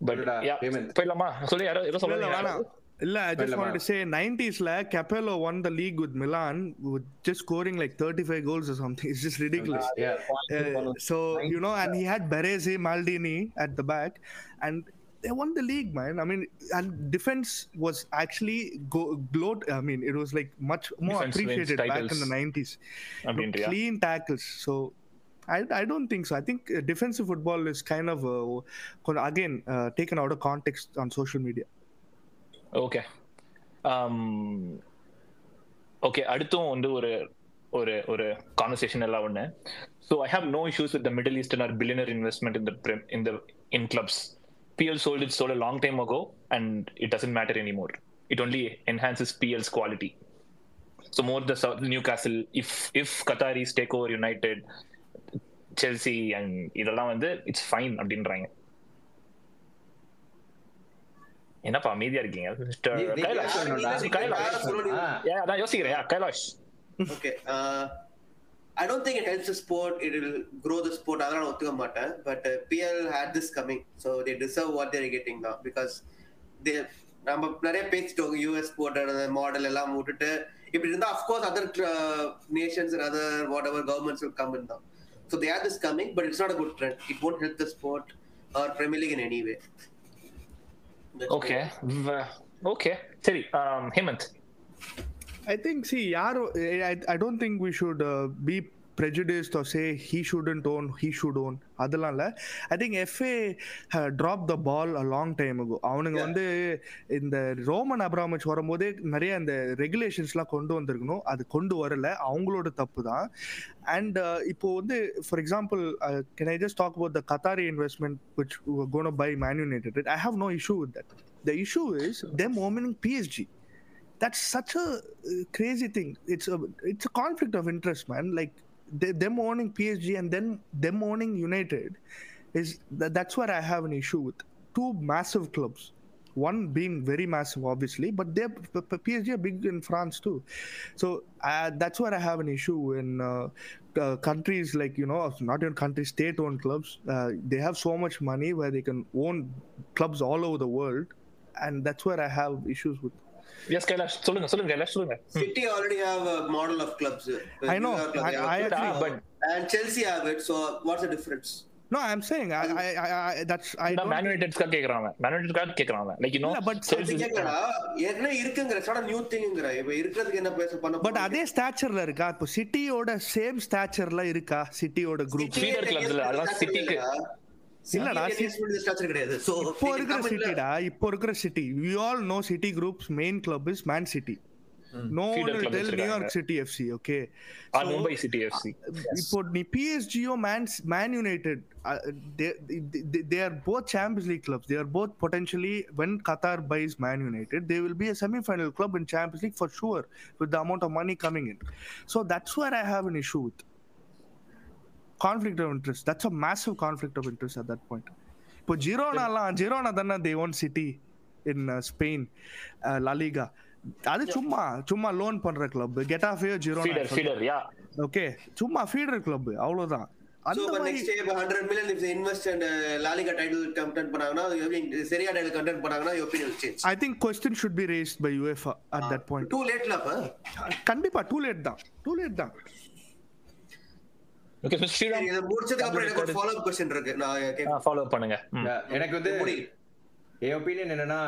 பட் யா. போயிடலாமா? சொல்லி யாரோ ஏதோ இல்ல, சொல்லுங்க. இல்ல I just இல்ல, wanted to say 90s ல Capello won the league with Milan with just scoring like 35 goals or something it's just ridiculous Yeah. Uh, so you know and he had Baresi Maldini at the back and they won the league man I mean and defense was actually go gloat I mean it was like much more Defense wins appreciated back in titles. the 90s அப்படின்றியா clean tackles so I, I don't think so. I think uh, defensive football is kind of uh, con- again uh, taken out of context on social media. Okay okay அடுத்தும் வந்து ஒரு ஒரு ஒரு conversation எல்லாம் ஒன்று so I have no issues with middle eastern or billionaire investment in the in the in clubs PL sold it soul long time ago and it doesn't matter anymore it only enhances PL's quality so more the Newcastle if if Qataris take over United Chelsea and இதெல்லாம் வந்து it's fine அப்படின்றாங்க என்னப்பா அமைதியா இருக்கீங்க? Mister Kailash. அதான் யோசிக்கிறேன். Kailash. Okay. Uh, I don't think it helps the sport. It will grow the sport. அதெல்லாம் நான் ஒத்துக்க மாட்டேன். But uh, PL had this coming, so they deserve what they're getting now. Because they நம்ம நிறைய பேசிட்டோம். US board model எல்லாம் விட்டுட்டு இப்படி இருந்தா of course other nations other whatever governments will come தான் so they are this coming but it's not a good trend it won't help the sport or Premier League in any way. That's okay okay சரி um, Hemant I think, see, Yaro, I, I don't uh, prejudiced or say he shouldn't own, he should own. அதெல்லாம் இல்லை. I think FA drop the ball a long time அவனுங்க வந்து இந்த Roman அப்ராமச் வரும்போதே நிறைய இந்த ரெகுலேஷன்ஸ்லாம் கொண்டு வந்திருக்கணும். அது கொண்டு வரல. அவங்களோட தப்பு தான். அண்ட் இப்போ வந்து for example can I just talk about the Qatari investment which gone by Man United I have no issue with that the issue is them owning PSG that's such a uh, crazy thing. It's a it's a conflict of interest, man. Like they, them owning PSG and then them owning United is that, that's where I have an issue with two massive clubs. One being very massive, obviously, but p- PSG are big in France too. So uh, that's where I have an issue in uh, uh, countries like you know, not even countries, state-owned clubs. Uh, they have so much money where they can own clubs all over the world, and that's where I have issues with. Yes Kailash சொல்லுங்க சொல்லுங்க கைலாஷ் சொல்லுங்க City already have a model of clubs. I know. New York club, I- they have I clubs. agree, So- but- and Chelsea have it. So what's the difference? No, I'm saying I, I, I, I that's I don't. Man யுனைடெட்ஸ்க்காக கேக்குறான் அவன் man யுனைடெட்ஸ்க்காக கேக்குறான் அவன் like you know but அப்படி கேட்கலடா, ஏற்கனவே இருக்குங்கிற சாட new திங்ங்கிற இப்ப இருக்கிறதுக்கு என்ன பேச பண்ண பட் அதே ஸ்டாச்சர்ல இருக்கா இப்போ சிட்டியோட சேம் ஸ்டாச்சர்ல இருக்கா சிட்டியோட குரூப் clubs இல்ல, அதெல்லாம் City-க்கு- இல்லடா, கிடையாது சோ இப்போ இருக்கிற சிட்டிடா இப்போ இருக்கிற City we all know City Group's main club is Man City no tell. New York City FC okay or Mumbai City FC இப்போ நீ பிஎஸ்ஜியோ Man Man United they are both Champions League clubs. They are both potentially when Qatar buys Man United, they will be a semi-final club in Champions League for sure with the amount of money coming in. So that's where I have an issue with conflict of interest. That's a massive conflict of interest at that point. இப்போ ஜிரோனாலாம் Girona தானே they own City in Spain La Liga அது சும்மா சும்மா loan பண்ற club Girona feeder feeder yeah okay சும்மா feeder club அவ்வளவுதான். அந்த next year 100 million if invest and La Liga title contend பண்ணாங்கன்னா சரியா டைட்டில் கண்டென்ட் பண்ணாங்கன்னா opinion change I think question should be raised by UEFA at that point. Too லேட்ல அப்ப. கண்டிப்பா too late தான். Too late தான். Okay mister Sriram இத முடிச்சதுக்கு அப்புறம் எனக்கு ஒரு ஃபாலோ அப் क्वेश्चन இருக்கு நான் கேட்க ஃபாலோ பண்ணுங்க ம். எனக்கு வந்து முடி. என் ஒப்பீனியன் என்னன்னா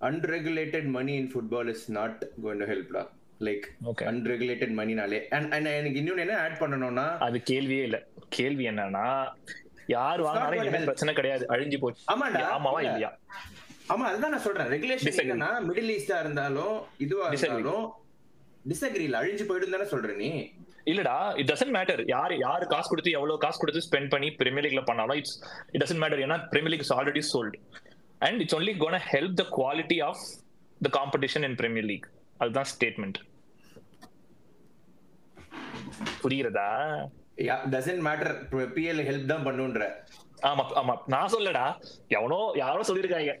unregulated money in football is not going to ஹெல்ப்டா like Okay. Unregulated மணினாலே அண்ட் அண்ட் எனக்கு இன்னொன்னு என்ன ஆட் பண்ணணும்னா அது கேள்வியே இல்ல கேள்வி என்னன்னா யார் வாங்கினாலும் going to இனிமே help. பிரச்சனை கிடையாது அழிஞ்சு போச்சு ஆமாண்டா. ஆமாவா இல்ல. இல்லையா ஆமா அதுதான் நான் சொல்றேன் ரெகுலேஷன் Disagree. என்னன்னா மிடில் ஈஸ்டா இருந்தாலும் இதுவா Disagree. இருந்தாலும் டிசக்ரி இல்ல அழிஞ்சு போயிடும் தானே சொல்ற நீ இல்லடா இட் டசன்ட் மேட்டர் யார் யார் காசு கொடுத்து எவ்வளவு காசு கொடுத்து ஸ்பெண்ட் பண்ணி பிரீமியர் லீக்ல பண்ணாலும் இட்ஸ் இட் டசன்ட் மேட்டர் ஏன்னா Premier League is already sold and it's only gonna help the quality of the competition in Premier League அதுதான் ஸ்டேட்மெண்ட் புரியுறதா? டசன்ட் மேட்டர் பிஎல் ஹெல்ப் தான் பண்ணுன்ற. ஆமா ஆமா. நான் சொல்லடா எவனோ யாரோ சொல்லிருக்காங்க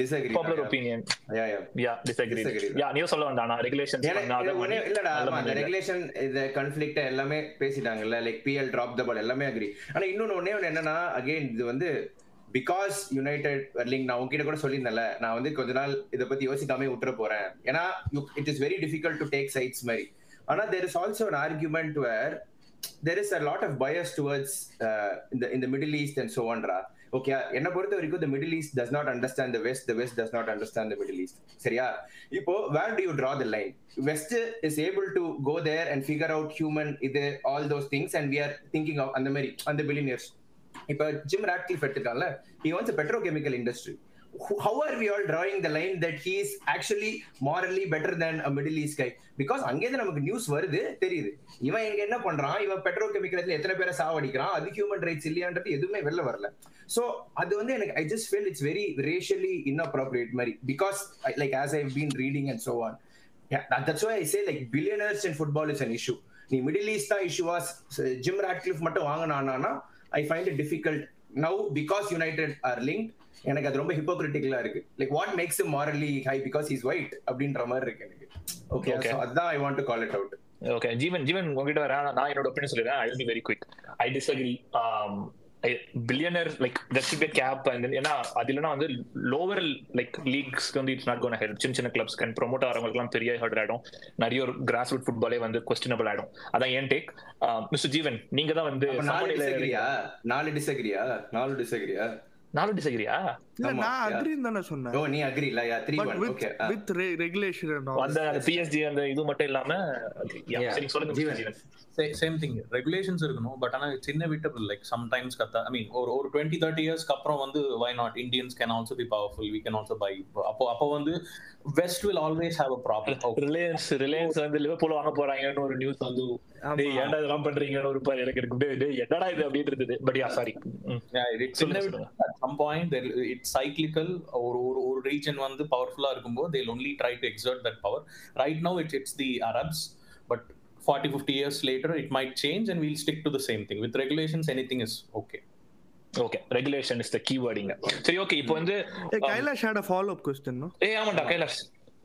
disagree popular opinion yeah yeah yeah disagree. Yeah நீ சொல்ல வேண்டாம். ரெகுலேஷன்ஸ் இல்லடா அந்த. ரெகுலேஷன் இந்த கான்ஃபிளிக்ட் எல்லாமே பேசிட்டாங்கல்ல like PL drop the ball எல்லாமே அக்ரி ஆனா இன்னொன்னு ஒண்ணே ஒண்ணு என்னன்னா அகைன் இது வந்து பிகாஸ் யுனைடெட் லிங்க் நான் உங்ககிட்ட கூட சொல்லியிருந்தேன்ல நான் வந்து கொஞ்ச நாள் இதை பத்தி யோசிக்காம விட்டுற போறேன். ஏன்னா it is very difficult to take sides மாதிரி. ஆனா there is also an argument where there is a lot of bias towards uh, in the in the middle okay என்னை பொறுத்த வரைக்கும் the Middle East does not understand the West the West does not understand the Middle East சரியா இப்போ where do you draw the line West is able to go there and figure out human இது all those things and we are thinking of அந்த மாதிரி அந்த billionaires இப்ப Jim Ratcliffe எடுத்துக்கான்ல he wants petrochemical industry how are we all drawing the line that he is actually morally better than a middle east guy? Because அங்கேருந்து நமக்கு news வருது தெரியுது. இவன் இங்க என்ன பண்றான்? இவன் பெட்ரோ கெமிக்கல்ஸ்ல எத்தனை பேரை சாவடிக்கிறான்? அது ஹியூமன் ரைட்ஸ் இல்லையான்றது எதுவுமே வெளில வரல. ஸோ அது வந்து எனக்கு I just feel it's very racially inappropriate மாதிரி. Because like as I been reading and so on that's that, that's why I say like billionaires in football is நீ மிடில் ஈஸ்ட் தான் இஷ்யூவா ஜிம் ராட்கிளிஃப் மட்டும் வாங்கினானா I find it difficult now because United are link எனக்கு அது ரொம்ப ஹிப்போக்ரிட்டிக்கலா இருக்கு. Like what makes morally high because is white அப்படின்ற மாதிரி இருக்கு எனக்கு. Okay Okay. அதுதான் I want to call it out okay Jeevan Jeevan உங்ககிட்ட வர நான் என்னோட ஒப்பீனியன் சொல்லிடுறேன். I be very quick I disagree billionaire like that cap ஏன்னா அது இல்லைன்னா வந்து லோவர் லைக் லீக்ஸ்க்கு வந்து இட்ஸ் நாட் கோன் ஹெல்ப் சின்ன சின்ன கிளப்ஸ் கன் ப்ரொமோட் ஆகிறவங்களுக்குலாம் பெரிய ஹர்ட் ஆயிடும். நிறைய ஒரு கிராஸ் ரூட் ஃபுட்பாலே வந்து கொஸ்டினபிள் ஆயிடும். அதான் ஏன் டேக் மிஸ்டர் ஜீவன் நீங்க தான் வந்து நாலு டிசகிரியா நாலு டிசகிரியா நாலு டிசகிரியா நாலு டிசகிரியா இல்ல நான். அக்ரின்னு தானே சொன்னேன். ஓ நீ அக்ரி இல்ல? Yeah 3 but 1 with okay with regulation அந்த பிஎஸ்ஜி அந்த இது மட்டும் இல்லாம. சரி சொல்லுங்க ஜீவன். சேம் திங் ரெகுலேஷன்ஸ் இருக்கணும் பட் ஆனா சின்ன விட்டபிள் லைக் சம்டைம்ஸ் கத்தா ஐ மீன் ஒரு ஒரு டுவெண்ட்டி தேர்ட்டி இயர்ஸ்க்கு அப்புறம் வந்து why not Indians can also be powerful we can also buy அப்போ அப்போ வந்து West will always have a problem Reliance Reliance வந்து லிவர்பூல் வாங்க போறாங்கன்னு ஒரு நியூஸ் வந்து டேய் ஏன்டா இதெல்லாம் பண்றீங்கன்னு ஒரு பாரு எனக்கு இருக்கு டேய், என்னடா இது? அப்படின்னு இருந்தது. பட் யா சாரி சின்ன சம் பாயிண்ட் இட்ஸ் சைக்ளிக்கல் ஒரு ஒரு ஒரு ரீஜன் வந்து பவர்ஃபுல்லா இருக்கும்போது they'll only try to exert that power right no it's it's the Arabs but forty fifty years later it might change and we'll stick to the same thing with regulations anything is okay okay regulation is the கீவேர்டிங்க சரி okay இப்போ வந்து ஏ Kailash had a follow up question no ஏய் ஆமாண்டா கைலாஷ்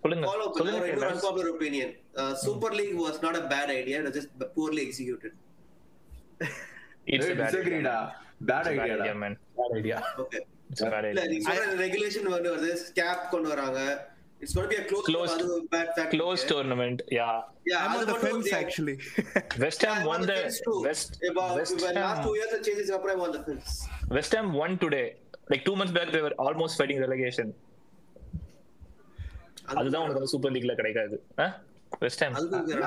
சொல்லுங்க Follow up சொல்லுங்க with our Kailash. unpopular opinion. Uh, Super League was not a bad idea. It was just poorly executed. It's a bad டிசகிரிடா bad. Idea Okay. It's a bad இல்ல, idea. நீங்க சொல்ற regulation வந்து வருது, cap கொண்டு வராங்க. It's going to be a closed, Closed- அது ஒரு bad fact. Closed tournament, yeah. Yeah, I'm அது on the மட்டும் fence yeah. actually West Ham Yeah, I'm won on the the fence too. West About- West when last Ham two years of changes அப்புறம் I'm on the fence. West Ham won today. Like two months back, they were almost fighting relegation. அதுதான் உனக்கு super லீக்ல கிடைக்காது. West Ham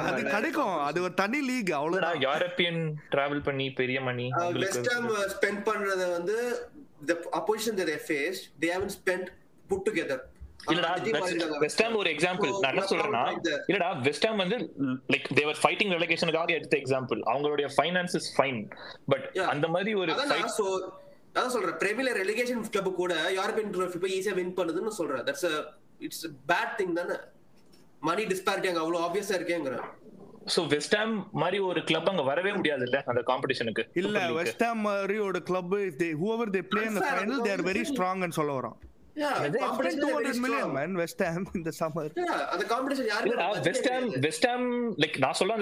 அது கிடைக்கும். அது ஒரு தனி league அவ்வளவுதான். யூரோப்பியன் டிராவல் பண்ணி பெரிய மணி வெஸ்ட் ஹாம் ஸ்பெண்ட் பண்றத வந்து the opposition that they faced they haven't spent put together. இல்லடா வெஸ்ட் ஹாம் ஒரு எக்ஸாம்பிள் நான் என்ன சொல்றேன்னா இல்லடா வெஸ்ட் ஹாம் வந்து லைக் தேவர் ஃபைட்டிங் ரெலகேஷனுக்காக எடுத்த எக்ஸாம்பிள் அவங்களுடைய ஃபைனான்ஸ் இஸ் ஃபைன் பட். அந்த மாதிரி ஒரு அதான் சொல்றேன் பிரீமியர் ரெலிகேஷன் கிளப் கூட யூரோப்பியன் ட்ரோஃபி போய் ஈஸியா வின் பண்ணுதுன்னு சொல்றேன். தட்ஸ் இட்ஸ் பேட் திங் தானே? மணி டிஸ்பாரிட்டி அங்க அவ்வளவு ஆப்வியஸா இருக்கேங்கிறேன் சோ வெஸ்ட் ஹாம் மாதிரி ஒரு கிளப் அங்க வரவே முடியாது இல்ல அந்த காம்படிஷனுக்கு இல்ல West Ham மாதிரியோட club if they whoever they play in the final they are very strong ன்னு சொல்ல வரோம் லைக் சொல்ல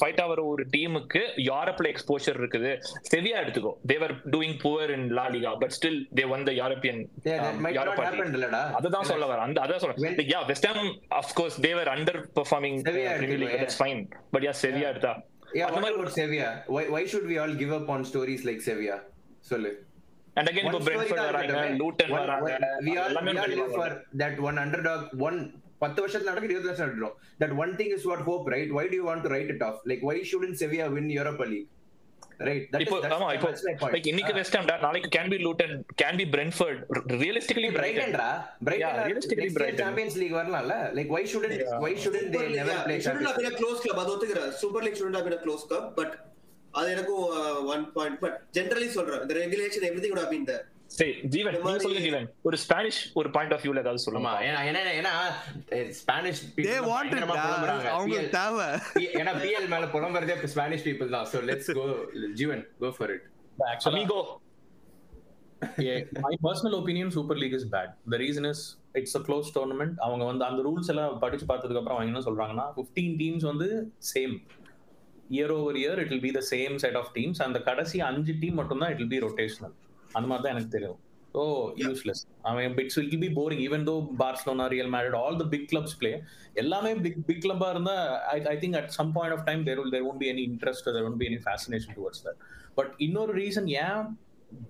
ஃபைட் ஆகிற ஒரு டீமுக்கு யூரோப்ல எக்ஸ்போஷர் இருக்குது. செவியா எடுத்துக்கோ. They're doing poor in La Liga but still they the European Yeah, that might not happen இல்லடா. அதுதான் சொல்ல வரேன். அந்த அதான் சொல்றேன். When- yeah West Ham of course they were underperforming league fine but yeah Sevilla எடுத்தா. Yeah, அந்த what மாதிரி about Sevilla? Why, why should we all give up on stories like Sevilla? சொல்லு. அண்ட் அகைன் இப்போ தான் வராங்க. Luton வராங்க we all- எல்லாமே வராங்க. that one underdog, one பத்து வருஷத்துல நடக்குது இருபது வருஷம் நடக்கிறோம் that one thing is what hope right why do you want to write it off like why shouldn't Sevilla win Europa League right that இப்போ is that's, ஆமா இப்போ that's my point லைக் இன்னைக்கு வெஸ்ட் ஹாம் நாளைக்கு can be Luton can be Brentford realistically Brighton ரா Brighton Yeah, are- realistically next year Brighton. Champions League வரலாம்ல like why shouldn't why shouldn't they never play shouldn't Champions have been a close club அது ஒத்துக்கிறேன் Super League shouldn't have been a close club but அது எனக்கும் one point but generally சொல்றேன் இந்த regulation everything சரி ஜீவன் நீங்க சொல்லுங்க ஜீவன். ஒரு ஸ்பானிஷ் ஒரு பாயிண்ட் ஆஃப் வியூல ஏதாவது சொல்லுமா ஏன்னா ஏன்னா ஏன்னா ஸ்பானிஷ் தே வாண்ட் இட் அவங்களுக்கு தேவை. ஏன்னா பிஎல் மேல புலம்புறதே ஸ்பானிஷ் பீப்புள் தான். So let's go Jeevan go for it Yeah, my personal opinion super league is bad. The reason is it's a close tournament. அவங்க வந்து அந்த ரூல்ஸ் எல்லாம் படிச்சு பார்த்ததுக்கு அப்புறம் அவங்க என்ன சொல்றாங்கன்னா 15 டீம்ஸ் வந்து same year over year it will be the same set of teams அந்த கடைசி அஞ்சு டீம் மட்டும் தான் இட் வில் பி ரொட்டேஷனல் அந்த மாதிரி தான் எனக்கு தெரியும். ஸோ யூஸ்லெஸ் அவன் bits will be boring even though Barcelona Real Madrid all the big clubs play எல்லாமே பிக் பிக் கிளப்பா இருந்தா I I think at some point of time there there won't be any interest there won't be any fascination towards that but இன்னொரு reason ஏன்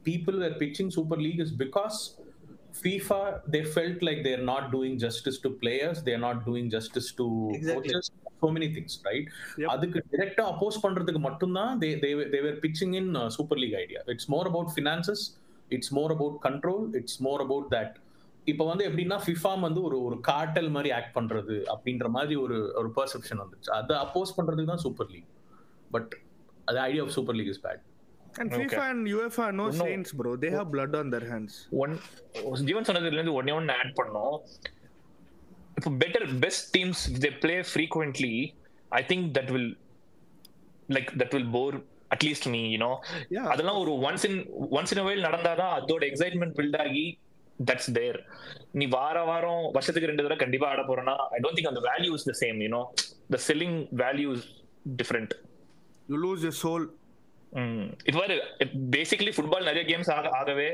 people were pitching Super League is because FIFA they felt like they're not doing justice to players, they're not doing justice to Exactly. coaches, so many things, right? Yep. அதுக்கு டைரக்டா oppose பண்றதுக்கு மட்டும்தான் they they were- they were pitching in uh, Super League idea. It's more about finances, it's more about control it's more about that இப்போ வந்து எப்படின்னா ஃபிஃபாம் வந்து ஒரு ஒரு கார்டல் மாதிரி ஆக்ட் பண்றது அப்படின்ற மாதிரி ஒரு ஒரு பெர்செப்ஷன் வந்துச்சு அதை அப்போஸ் பண்றதுக்கு தான் சூப்பர் லீக் பட் அது idea of Super League is bad And Okay. FIFA and UEFA are no No. saints, bro. They have blood on their hands. One Jeevan சொன்னதுல இருந்து ஒன்னே ஒன்னு ஆட் பண்ணோம் better best teams they play frequently I think that will like that will bore at least you know Yeah. அதெல்லாம் ஒரு once in once in while நடந்தாதான் அதோட excitement build ஆகி that's there நீ வார வாரம் வருஷத்துக்கு ரெண்டு தடவை கண்டிப்பா ஆட போறேன்னா ஐ டோன்ட் திங்க் அந்த value is the same you know the selling value is different You lose your soul. இது மாதிரி பேசிக்கலி ஃபுட்பால் நிறைய கேம்ஸ் ஆகவே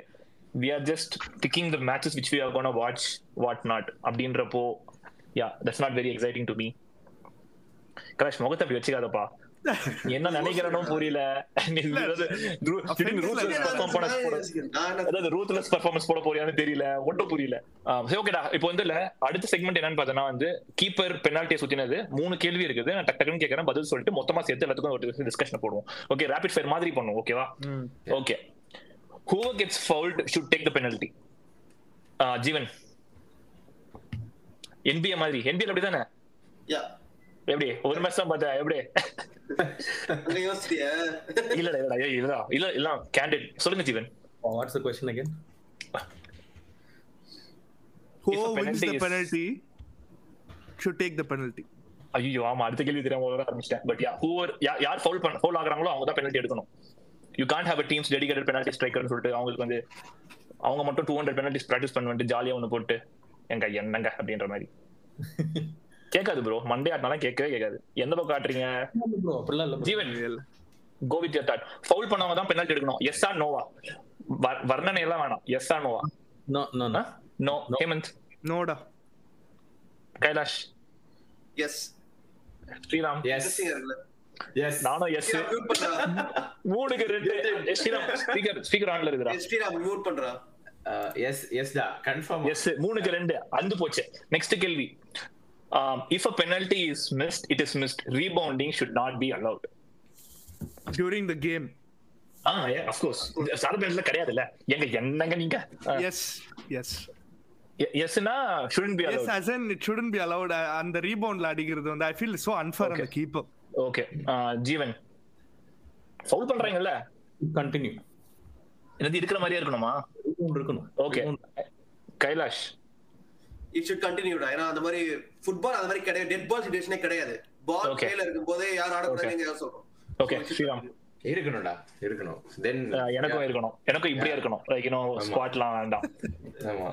we are just picking the matches which we are gonna watch what not அப்படின்றப்போ yeah that's not very exciting to me Kailash முகத்தை அப்படி வச்சுக்காதப்பா. என்ன நினைக்கிறனோ புரியல. அதாவது ரூத்லெஸ் பர்ஃபார்மன்ஸ் போட போறியான்னு தெரியல. ஒன்றும் புரியல. சரி ஓகேடா இப்போ வந்து அடுத்த செக்மெண்ட் என்னன்னு பார்த்தோன்னா வந்து கீப்பர் பெனால்ட்டியை சுத்தினது. மூணு கேள்வி இருக்குது. நான் டக் டக்குன்னு கேட்கறேன் பதில் சொல்லிட்டு மொத்தமா சேர்த்து எல்லாத்துக்கும் ஒரு டிஸ்கஷன் போடுவோம். ஓகே ரேபிட் ஃபயர் மாதிரி பண்ணுவோம் ஓகேவா okay gets fouled should take the penalty. ஆ, ஜீவன். NBA மாதிரி. NBA அப்படிதானே? யா எப்படி? ஒரு மேட்ச் தான் பார்த்தா எப்படி? இல்லடா இல்லடா ஏய், இல்லடா. இல்ல இல்ல கேண்டிட் சொல்லுங்க Jeevan. What's the question again Whoever wins the penalty should take the penalty. ஐயோ ஆமா அடுத்த கேள்வி தெரியாம வர ஆரம்பிச்சிட்டேன். பட் யா ஹூவர் யார் ஃபவுல் பண்ண ஃபவுல் ஆகுறாங்களோ அவங்க தான் பெனல்ட்டி எடுக்கணும். You can't have a teams dedicated penalty ஸ்ட்ரைக்கர்னு சொல்லிட்டு அவங்களுக்கு வந்து அவங்க மட்டும் டூ ஹண்ட்ரட் பெனல்ட்டிஸ் ப்ராக்டிஸ் பண்ணிட்டு ஜாலியா ஒன்று போட்டு எங்க என்னங்க அப்படின்ற மாதிரி. கேட்காது ப்ரோ மண்டே ஆட்டினாலும் கேட்கவே கேட்காது. எந்த பக்கம் bro. Jeevan go with your thought foul பண்ணவங்க தான் பெனல்ட்டி எடுக்கணும். எஸ் ஆர் நோவா வர்ணனை எல்லாம் வேணாம். எஸ் ஆர் நோவா no no no Hemanth No. Da. Kailash. Yes Sriram. Yes yes நானும் எஸ் மூணுக்கு ரெண்டு. ஸ்ரீராம். ஸ்பீக்கர் ஸ்பீக்கர் ஆன்ல இருக்குடா ஸ்ரீராம் மியூட் பண்றா? எஸ் எஸ் டா கன்ஃபார்ம் எஸ் மூணுக்கு ரெண்டு. அந்து போச்சு. நெக்ஸ்ட் கேள்வி. If a penalty is missed it is missed rebounding should not be allowed During the game. ஆ ஆஃப் கோர்ஸ் சார் பெனல்ல கிடையாதுல்ல எங்க என்னங்க நீங்க? Yes. Yes. எஸ்னா shouldn't be Yes, allowed as in it shouldn't be allowed. Uh, அந்த ரீபவுண்ட்ல அடிக்கிறது வந்து ஐ ஃபீல் சோ அன்ஃபேர் அந்த கீப்பர் ஓகே ஜீவன் ஃபவுல் பண்றாங்கல்ல? கண்டினியூ என்னது இருக்கிற மாதிரியே இருக்கணுமா? இருக்கணும். ஓகே கைலாஷ். இட் ஷுட் கண்டினியூடா ஏன்னா அந்த மாதிரி ஃபுட்பால் அந்த மாதிரி கிடையாது. டெட் பால் சிச்சுவேஷனே கிடையாது. பால் Okay. கையில இருக்கும் போதே Okay. ஆடக்கூடாதுன்னு சொல்றோம். ஓகே ஸ்ரீராம். இருக்கணும்டா. இருக்கணும். தென் எனக்கும் இருக்கணும். எனக்கும் இப்படியே இருக்கணும். லைக் யூனோ ஸ்குவாட்லாம் வேண்டாம். ஆமா.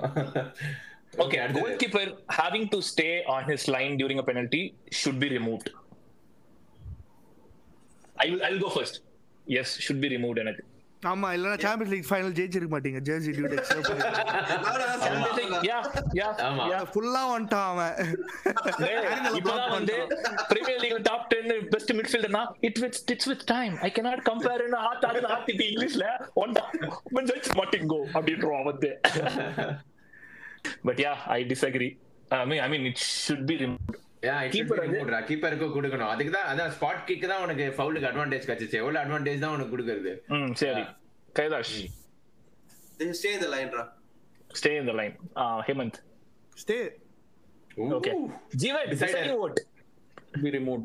Okay, அடுத்தது. goalkeeper having to stay on his line during a penalty should be removed. I will. I will go first. Yes, should be removed. எனக்கு. ஆமா இல்லனா சாம்பியன்ஸ் லீக் ஃபைனல் ஜெயிச்சிருக்க மாட்டீங்க. Jersey dude yeah. ஃபுல்லா வந்துட்டான் அவன். இப்பதான் வந்து Premier League top ten best மிட்ஃபீல்டர்னா it with it's with time I cannot compare hard ஆகுது ஹார்ட் இது இங்கிலீஷ்ல ஒன் ஜட்ஜ் மாட்டிங்கோ அப்படின்றோம் வந்து. But yeah I disagree I mean I mean it should be remove கீப்பருக்கு கொடுக்கணும். அதுக்கு தான் அதான் ஸ்பாட் கிக் தான் உனக்கு ஃபவுலுக்கு அட்வான்டேஜ் கிடைச்சிச்சு. எவ்வளவு அட்வான்டேஜ் தான் உனக்கு கொடுக்குறது? ம் சரி. கைலாஷ். ஸ்டே இந்த லைன்ரா stay in the line Hemanth. Stay okay Jeevan vote be remove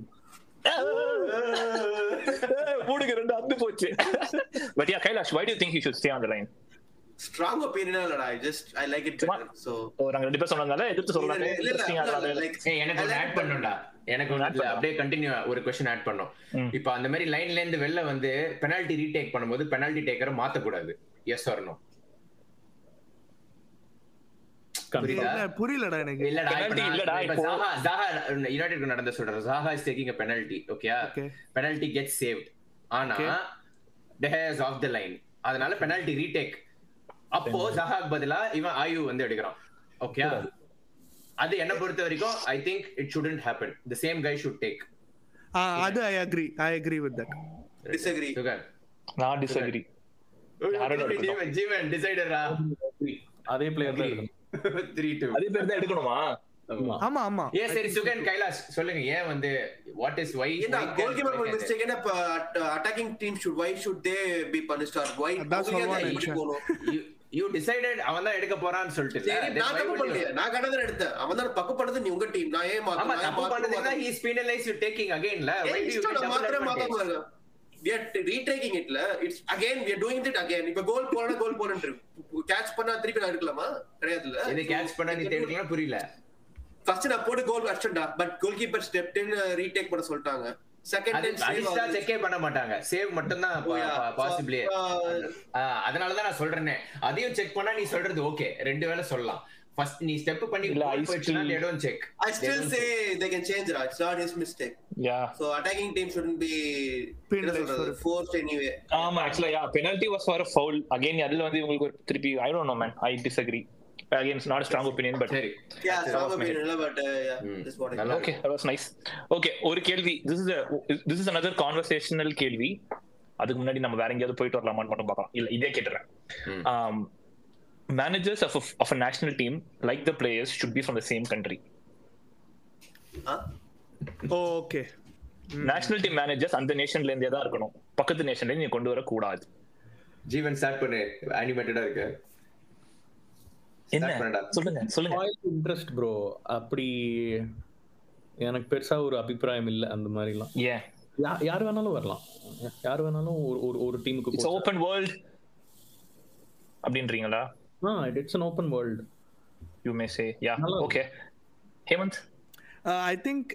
மூணுக்கு ரெண்டு அந்து போச்சு. But yeah Kailash why do think you should stay on the line strong opinion இல்லடா. I just I like it so oh நாங்க ரெண்டு பேர் சொன்னதால எதிர்த்து ஏய் எனக்கு ஆட் பண்ணும்டா. எனக்கு ஒன்று அப்படியே கண்டினியூ ஒரு கொஸ்டின் ஆட் பண்ணோம். இப்போ அந்த மாதிரி லைன்ல இருந்து வெளில வந்து பெனால்டி ரீடேக் பண்ணும்போது பெனால்டி டேக்கரை மாத்த கூடாது எஸ் வரணும் புரியுதா? புரியலடா எனக்கு. இல்லடா இப்ப Penalty நான் இல்லடா, இப்ப இப்போ- ஜாஹா ஜாஹா யுனைடெட் நடந்த சொல்றேன். Zaha is taking a penalty okay Okay. Penalty get saved ஆனா. De Gea's off the line அதனால பெனல்டி ரீடேக் அப்போ ஜஹாக்கு பதிலா இவன் ஆயு வந்து எடுக்கிறான். ஓகே அது என்ன பொறுத்த வரைக்கும் I think it shouldn't happen. The same guy should take. ஆ, அது I agree I agree with that disagree sugar நான் டிஸ்அக்ரி? ஜீவன் ஜீவன் டிசைடரா அதே பிளேயர் தான் இருக்கணும். த்ரீ டூ அதே பேர் தான் எடுக்கணுமா? ஆமா ஆமா ஏன் சரி சுகன் கைலாஷ் சொல்லுங்க. ஏன் வந்து வாட் இஸ் வை ஏன்னா கோல்கீப்பர் ஒரு மிஸ்டேக் என்ன attacking team should why should they be punished or why சொல்லுவான் நினைச்சேன். யூ டிசைடட் அவன் தான் எடுக்க போறான்னு சொல்லிட்டு நான் தப்பு நான் கடந்து எடுத்தேன். அவன் தான் பக்கு பண்ணது நீ உங்க டீம் நான் ஏன் ஆமா மாத்தணும்? தப்பு பண்ணதுக்கு ஹீஸ் பீனலைஸ் யூ டேக்கிங் அகைன்ல வை டு யூ மாத்திரம் மாத்தாம இருக்க we are retaking itல it's again we are doing it again. இப்ப கோல் போறனா கோல் போறன்னு கேட்ச் பண்ணா திருப்பி நான் எடுக்கலாமா? கிடையாதுல்ல. இது கேட்ச் பண்ண நீ தேடிக்கலாம் புரியல. ஃபர்ஸ்ட் நான் போட்டு கோல் அடிச்சேன்டா but goal keeper step in retake பண்ண சொல்லிட்டாங்க. டைம் செக்கே பண்ண மாட்டாங்க. சேவ் மட்டும் தான் பாசிபிளி அதனால தான் நான் சொல்றேனே. அதையும் செக் பண்ணா நீ சொல்றது ஓகே ரெண்டு வேளை சொல்லலாம். ஃபர்ஸ்ட் நீ ஸ்டெப் பண்ணி போயிடுச்சுனா I still say they can change it. It's not his mistake. Yeah So attacking team shouldn't be Penalized for it. forced anyway. ஆமா ஆக்சுவலா yeah penalty was for foul again அதுல வந்து உங்களுக்கு ஒரு திருப்பி I don't know man I disagree again not strong opinion but சரி Yeah, That's strong off my opinion, இல்ல, but uh, yeah, this is what I நல்லா okay that was nice. Okay ஒரு கேள்வி. This is this is another conversational கேள்வி. அதுக்கு முன்னாடி நம்ம வேற எங்கேயாவது போயிட்டு வரலாமான்னு மட்டும் பார்க்கலாம். இல்ல இதே கேட்டுறேன். Managers of of national team like the players should be from the same country Huh? Okay national team managers அந்த நேஷன்ல இருந்தே தான் இருக்கணும். பக்கத்து நேஷன்ல நீங்க கொண்டு வர கூடாது ஜீவன் ஸ்டார்ட் பண்ணு. அனிமேட்டடா இருக்கு. சொல்லுங்க சொல்லுங்க. இன்ட்ரெஸ்ட் ப்ரோ அப்படி எனக்கு பெருசா ஒரு அபிப்பிராயம் இல்ல அந்த ஏன் யா- யார் வேணாலும் வரலாம். யார் வேணாலும் ஒரு ஒரு டீமுக்கு இட்ஸ் ஓப்பன் வேர்ல்ட் அப்படின்றீங்களா? It's an open world you may say yeah okay Hemanth I think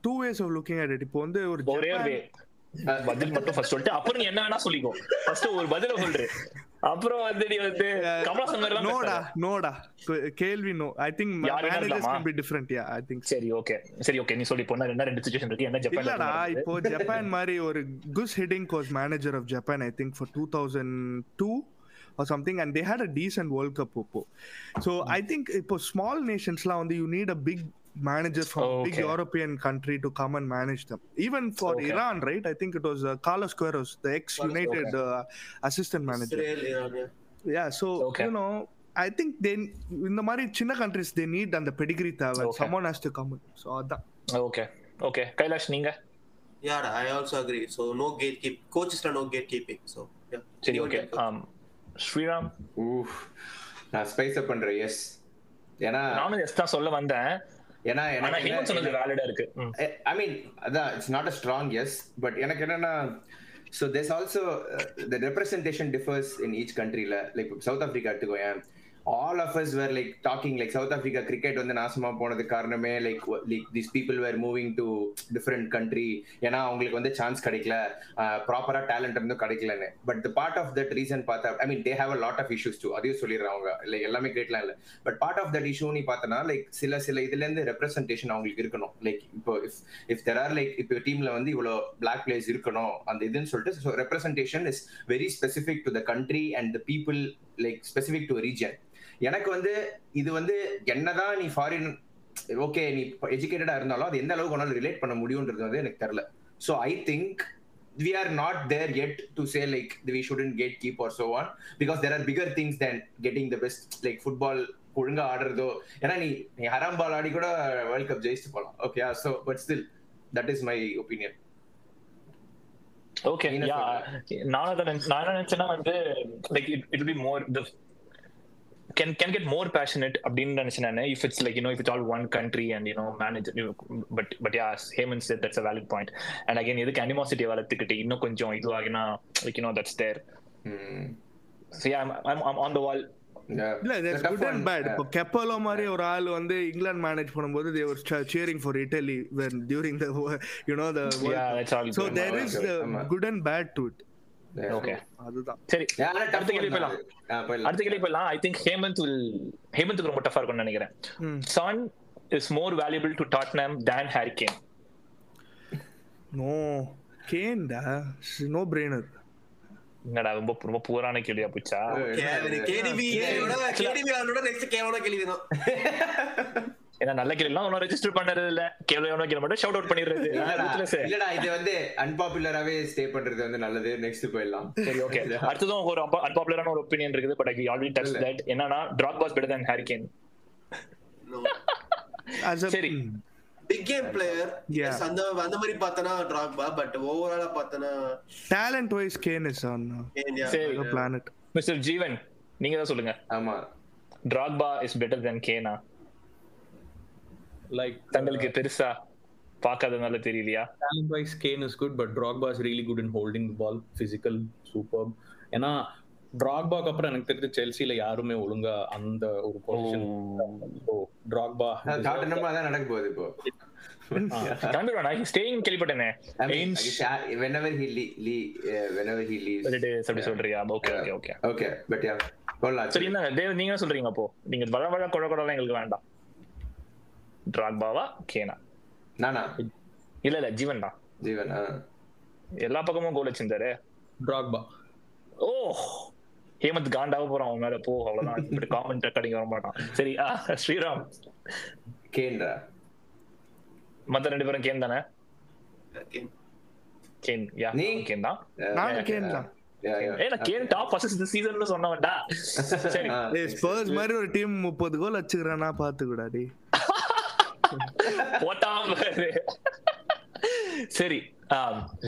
two ways of looking at it இப்போ வந்து ஒரு ஒரே ஒரு. பதில் மட்டும் ஃபர்ஸ்ட் சொல்லிட்டு அப்புறம் நீ என்ன வேணா சொல்லிக்கோ. ஃபர்ஸ்ட் ஒரு பதில சொல்று அப்புறம் வந்து நீ வந்து கமலாசன் நோடா. நோடா. கேள்வி no I think managers? Can be different yeah I think சரி ஓகே சரி ஓகே நீ சொல்லி போனா என்ன ரெண்டு சுச்சுவேஷன் இருக்கு? என்ன ஜப்பான் இல்லடா இப்போ ஜப்பான் மாதிரி ஒரு குஸ் heading coach manager of Japan I think for two thousand two or something and they had a decent world cup இப்போ so i think இப்போ small nations-லாம் வந்து you need a big manager from a big Okay. european country to come and manage them even for Okay. iran right i think it was uh, carlos queiroz the ex united uh, assistant manager Israel, Iran, yeah. yeah so Okay. you know i think they இந்த மாதிரி சின்ன countries they need அந்த pedigree தேவை someone has to come in so அதான் okay okay Kailash நீங்க Yeah, I also agree. So no gatekeep. Coaches are no gatekeeping. So yeah. சரி okay coach. Sriram நான் spice up பண்றேன் எஸ் ஏன்னா நானும் எஸ் தான் சொல்ல வந்தேன் ஏன்னா எனக்கு. ஐ மீன் அதான் it's not a strong yes but எனக்கு என்னன்னா so there's also the representation differs in each கண்ட்ரில like south Africa எடுத்துக்கோயேன். All of us were like talking like South Africa cricket வந்து நாசமா போனது காரணமே like like this people were moving to different country ஏன்னா அவங்களுக்கு வந்து சான்ஸ் கிடைக்கல. ப்ராப்பரா டேலண்ட் இருந்தும் கிடைக்கலன்னு. But the part of that reason பார்த்தா I mean they have a lot of issues too அதையும் சொல்லிடுறாங்க அவங்க. லைக் எல்லாமே கிரேட்லாம் இல்லை. But part of that issue நீ பார்த்தனா லைக் சில சில இதுல இருந்து ரெப்ரஸன்டேஷன் அவங்களுக்கு இருக்கணும். லைக் இப்போ if if there are like இப்போ டீம்ல வந்து இவ்வளோ பிளாக் பிளேஸ் இருக்கணும் அந்த இதுன்னு சொல்லிட்டு so representation is very specific to the country and the people like specific to region எனக்கு வந்து இது வந்து என்னதான் நீ ஃபாரின் ஓகே நீ எஜுகேட்டடா இருந்தாலும் அது எந்த அளவுக்கு வேணாலும் ரிலேட் பண்ண முடியும்ன்றது வந்து எனக்கு தெரியல. So I think we are not there yet to say like we shouldn't gatekeep or so on because there are bigger things than getting the best like football ஒழுங்கா ஆடுறதோ. ஏன்னா நீ நீ ஹராம் பால் ஆடி கூட வேர்ல்ட் கப் ஜெயிச்சுட்டு போலாம். Okay so but still that is my opinion okay நீ என்ன யா நான் அதை நினைச்ச- நான் என்ன நினைச்சேன்னா வந்து like it it be more the can can get more passionate அப்படின்னு நினைச்சேன் நான் if it's like you know if it's all one country and you know manage you know, but but yeah as Hemant said that's a valid point and again எதுக்கு animosity வளர்த்துக்கிட்டு இன்னும் கொஞ்சம் இதுவாகினா like you know that's there so yeah I'm, I'm, I'm on the wall இல்ல there's good and bad இப்போ கெப்பலோ மாதிரி ஒரு ஆள் வந்து இங்கிலாந்து மேனேஜ் பண்ணும்போது they were cha- cheering for Italy when during the wo- you know the World yeah Cup. that's all so good. there is the ஆமா. good and bad to it okay அதுதான் சரி அடுத்த கேள்வி போயிடலாம் போயிடலாம் அடுத்த கேள்வி போயிடலாம் ஐ திங்க் ஹேமந்த் வில் ஹேமந்த்க்கு ரொம்ப டஃபா இருக்கும்னு நினைக்கிறேன். Son is more valuable to Tottenham than Harry Kane. No கேன்டா no brainer என்னடா ரொம்ப ரொம்ப பூரான கேள்வியா போச்சா கேவலமான கேள்விதான். ஏன்னா நல்ல கேள்வி ஒன்னும் ரெஜிஸ்டர் பண்ணறது இல்ல கேள்வி ஒன்னும் கேள்வி மட்டும் ஷவுட் அவுட் பண்ணிடுறது. இல்லடா, இது வந்து அன்பாப்புலராவே ஸ்டே பண்றது வந்து நல்லது. நெக்ஸ்ட் போயிடலாம். சரி ஓகே அடுத்ததும் ஒரு அன்பாப்புலரான ஒரு ஒப்பீனியன் இருக்குது but I already touch. That என்னன்னா Drogba's better than Harry Kane No. as a சரி. Big game player Yeah. அந்த அந்த மாதிரி பார்த்தனா டிராக்பா பட் ஓவராலா பார்த்தனா talent wise Kane is on. Uh, சரி. the planet. மிஸ்டர் ஜீவன் நீங்க தான் சொல்லுங்க. ஆமா. டிராக்பா இஸ் பெட்டர் தென் கேனா லைக் தங்களுக்கு பெருசா பார்க்காதனால தெரியலையா? Wise Kane is good but Drogba is really good in holding the ball. Physical superb. ஏன்னா டிராக்பாக்கு அப்புறம் எனக்கு தெரிஞ்ச செல்சில யாருமே ஒழுங்கா அந்த ஒரு பொசிஷன் டிராக்பா டாட்டனமா தான் நடக்க போகுது இப்போ. கிளம்பிடுவானா ஸ்டேயிங் கேள்விப்பட்டேனே. I mean, Ainge whenever he le- le- uh, whenever he leaves. Predators அப்படி சொல்றியா? Okay okay okay Okay, but yeah. சொல்லலாம். சரி என்ன தேவ் நீங்க சொல்றீங்க அப்போ. நீங்க வள வள கொட கொடலாம் எங்களுக்கு வேண்டாம். டிராக்பாவா கேனா? நானா? இல்ல இல்ல ஜீவன் தான் ஜீவன். எல்லா பக்கமும் கோல் வச்சிருந்தாரு டிராக்பா. ஓ! ஹேமந்த் காண்டாவ போறான் அவன் மேல. போ அவ்வளவுதான். இப்படி காமெண்ட் ரெக்கார்டிங் வர மாட்டான். சரி ஸ்ரீராம். கேன்ரா மத்த ரெண்டு பேரும் கேன் தானே? கேன். யா நீ? கேன் தான். நானும் Kane தான். Yeah, yeah. ஏ நான் கேன் டாப் ஃபர்ஸ்ட் சீசன்ல சொன்னவன்டா. சரி. ஸ்பர்ஸ் மாதிரி ஒரு டீம் முப்பது கோல் வச்சுக்கிறானா பாத்து கூடாடி போட்டாம் பாரு. சரி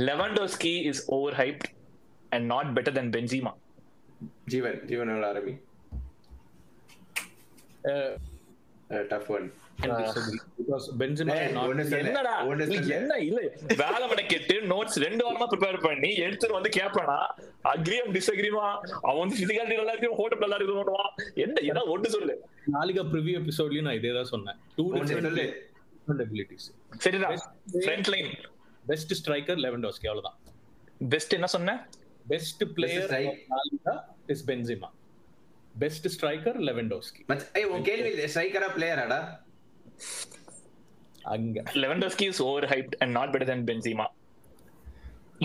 Lewandowski is overhype and not better then Benzema Jeevan ஜீவனோட ஆரம்பி டஃப் ஒன் மடக்கிட்டு நோட்ஸ் ரெண்டு வாரமா ப்ரிப்பேர் பண்ணி எடுத்துட்டு வந்து கேட்பானா அக்ரியம் டிஸ்அக்ரிமா அவன் வந்து பிசிக்காலிட்டி நல்லா ஹோட்டல் நல்லா இருக்கு பண்ணுவான் என்ன ஏதாவது சொல்லு. நாளிகா ப்ரிவியூ எபிசோட்லயும் நான் இதே தான் சொன்னேன். டூ ஒண்ணு சொல்லு. டிஃபரெண்ட் எபிலிட்டிஸ் சரிதான் front line best striker Lewandowski அவ்வளவுதான். பெஸ்ட் என்ன சொன்ன? Best player is Benzema best striker Lewandowski மச்ச- ஏய், உன் கேள்வி ஸ்ட்ரைக்கரா பிளேயராடா அங்க. Lewandowski is overhype and not better then Benzema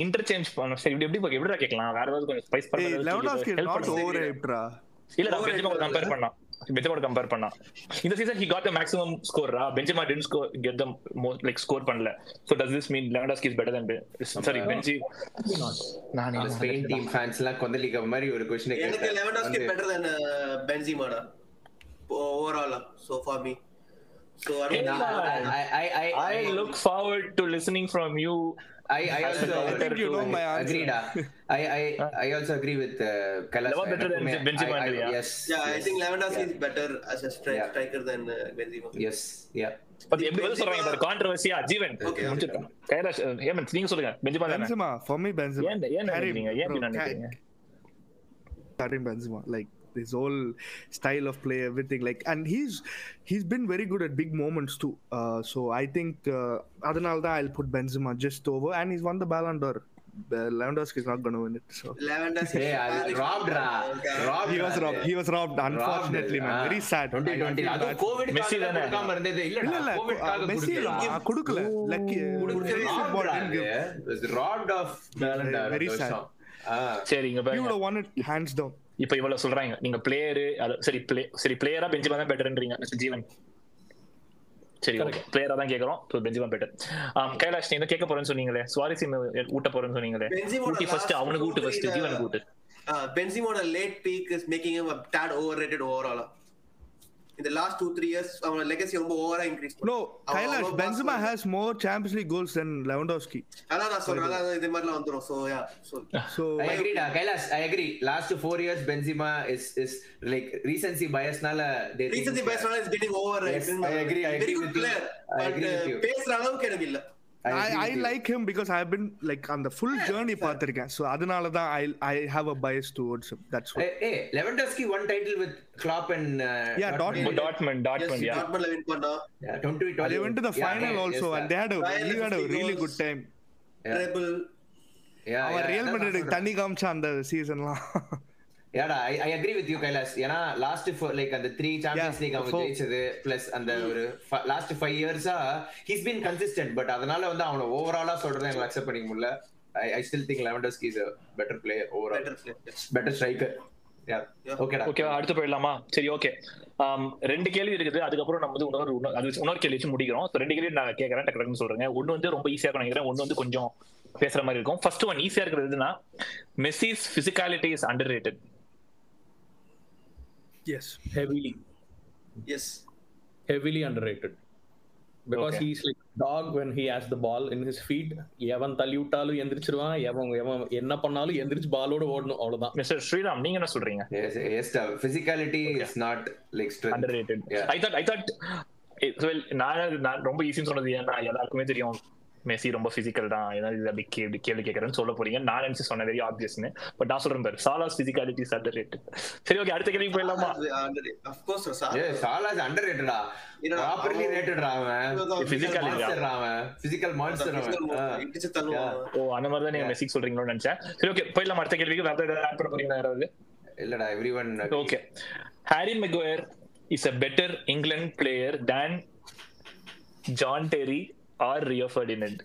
interchange பண்ண சரி இப்படி எப்படி எப்படிடா கேட்கலாம்? வேற ஏதாவது கொஞ்சம் ஸ்பைஸ் ஏய் லெவன்டாஸ்கி பண்ண நாட் ஓவர் ஹைப்ட்ரா இல்லடா பென்ஜிமா கம்பேர் பண்ணா பென்ஜிமா கம்பேர் பண்ணா இந்த season he got the maximum score raw? Benzema tend score get the like score பண்ணல. So does this mean Lewandowski is better then sorry binge நான் Spain team fans எல்லாம் கொந்தளிக்க மாதிரி ஒரு question எனக்கு Lewandowski better then பென்சிமாடா overall so for me so I look forward to listening from you I, I also I think you know my answer. agree da. I, I, I also agree with uh, Kailash. Leva better than I- Benzema, I, I, yeah. yes. Yeah, I yes, think Lewandowski yeah. is better as a stri- Yeah. striker than uh, Benzema. Yes, yeah. But எப்படி சொல்றாங்க பாரு கான்ட்ரோவர்சியா ஜீவன் நீங்க சொல்லுங்க Benzema ஏன் ஏன் நினைக்கிறீங்க ஏன் நினைக்கிறீங்க like his whole style of play everything like and he's he's been very good at big moments too uh, so I think uh, தான் I'll put Benzema just over and he's won the Ballon d'Or Uh, Lewandowski is not going to win it so Lewandowski. Hey, I robbed ra. Robbed he was ra. robbed he was robbed unfortunately man very sad 2020 அது Covid Messi தானே? கொடுக்காம இருந்தது இல்ல இல்ல இல்ல Covid காக Messi கொடுக்கல கொடுக்கல lucky football didn't give was robbed of Ballon d'Or Very இந்த sad. வருஷம். ஆ. சரி இங்க பாருங்க would have won it hands down இப்போ இவ்வளவு சொல்றாங்க. நீங்க பிளேயர் சரி பிளே சரி பிளேயரா பென்ஜிமா தான் பெட்டர்ன்றீங்க ஜீவன் சரி ஓகே பிளேயரா தான் கேக்குறோம் ஸோ பென்ஜிமா பெட்டர் கைலாஷ் நீங்க கேட்க போறேன்னு சொன்னீங்களே? சுவாரஸ்யம் ஊட்ட போறேன்னு சொன்னீங்களே? ஊட்டி ஃபர்ஸ்ட் அவனுக்கு ஊட்டு ஃபர்ஸ்ட் ஜீவனுக்கு ஊட்டு. Uh, Benzema late peak is making him a tad overrated the last two three years, our legacy ரொம்ப ஓவரா increase no Kailash Benzema has more Champions League goals than Lewandowski அதான் நான் சொல்றேன் அதான் இது மாதிரிலாம் வந்துரும் so yeah so so I agree, da. Kailash, I agree. Last four years, Benzema is is like recency bias நால they think- recently based is getting over Yes, I agree, I very agree good with you. player I agree with you. பேசுற அளவுக்கு எனக்கு இல்ல You. like him because I've been like on the full journey பார்த்திருக்கேன் so அதனால தான் I I have a bias towards him that's why Hey, hey, Lewandowski won title with Klopp and uh, Yeah, Dortmund. Dortmund Dortmund yeah டாட்மன்ல win பண்ணா Yeah, 20, 20. they went to the final yeah, also yes, and they had a he had a 50 really good time அவன் yeah, Real அதான் Madrid நான் தண்ணி காமிச்சான் அந்த சீசன்லாம் ஏடா I I agree with you Kailash ஏன்னா லாஸ்ட் லைக் அந்த த்ரீ சாம்பியன்ஸ் Yeah, லீக் அவங்க. ஜெயிச்சது பிளஸ் அந்த ஒரு லாஸ்ட் ஃபைவ் இயர்ஸா ஹீஸ் பீன் கன்சிஸ்டன்ட் பட் அதனால வந்து அவனை ஓவராலா சொல்றதை எங்களை அக்செப்ட் பண்ணிக்க முடியல. I I still think Lewandowski is better player overall better striker ஓகேடா ஓகே அடுத்து போயிடலாமா? சரி ஓகே ரெண்டு கேள்வி இருக்குது. அதுக்கப்புறம் நம்ம வந்து இன்னொரு இன்னொரு- கேள்வி வச்சு முடிக்கிறோம். ரெண்டு கேள்வி நான் கேட்கறேன் டக்கு டக்குன்னு சொல்றேன் ஒன்னு வந்து ரொம்ப ஈஸியா இருக்கும் நினைக்கிறேன். ஒன்னு வந்து கொஞ்சம் பேசுற மாதிரி இருக்கும். ஃபர்ஸ்ட் ஒன் ஈஸியா இருக்கிறது எதுனா Messi's physicality is underrated yes heavily. Yes heavily underrated. Because Okay. He's like dog when he has the ball in his feet எவன் தள்ளி விட்டாலும் எந்திரிச்சிருவான். எவன் எவன் என்ன பண்ணாலும் எந்திரிச்சு பாலோட ஓடணும். அவ்வளவுதான். மிஸ்டர் ஸ்ரீராம் நீங்க என்ன சொல்றீங்க? Yes, yes, the physicality is not like strength. underrated. Yeah. i thought i thought it, well நான் நான் ரொம்ப ஈஸின்னு சொன்னது ஏன்னா எல்லாருக்குமே தெரியும். மெஸ்ஸி ரொம்ப பிசிக்கல் தான். ஏதாவது இது அப்படி கேள்வி கேள்வி கேட்கறேன்னு சொல்ல போறீங்க. நான் நினைச்சு சொன்ன வெரி ஆப்வியஸ்னு பட் நான் சொல்றேன் பாரு சாலாஸ் பிசிக்காலிட்டி அண்டர் ரேட்டட் சரி ஓகே அடுத்த கேள்வி போயிடலாமா? of course sir. Yeah, Salah is underrated டா. இல்லடா, Properly அவன் டா அவன். Monster டா அவன். இடிச்சு தள்ளுவான். ஓ அந்த மாதிரி தான் நீங்க மெஸ்ஸி சொல்றீங்களோன்னு நினைச்சேன். சரி ஓகே போயிடலாம் அடுத்த கேள்விக்கு. வேற ஏதாவது ஆட் பண்ண போறீங்களா யாராவது? இல்லடா everyone okay Harry Maguire is a better England player than John Terry or Rio Ferdinand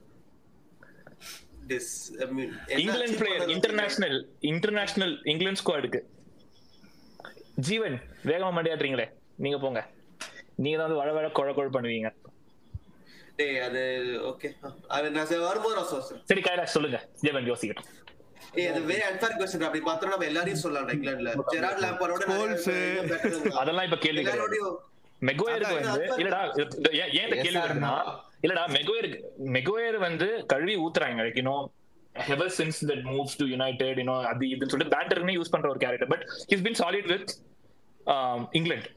England player international international England ஸ்குவாடுக்கு Jeevan வேகமா மண்டையாட்டுறீங்களே நீங்க போங்க. நீங்க தான் வந்து வள வள கொழ கொழ பண்ணுவீங்க. டேய் அது ஓகே அது நான் வரும்போது சரி கைலாஷ் சொல்லுங்க. ஜீவன் யோசிக்கட்டும். அதெல்லாம் இப்ப கேள்வி கிடையாது. வந்து. இல்லடா ஏன் இந்த கேள்வி இல்லடா மெகுவேர் மெகுவேர் வந்து கழுவி ஊத்துறாங்க. Like you know ever since that moves to United you know அது இதுன்னு சொல்லிட்டு பேண்டர்னே யூஸ் பண்ற ஒரு character but his been solid with England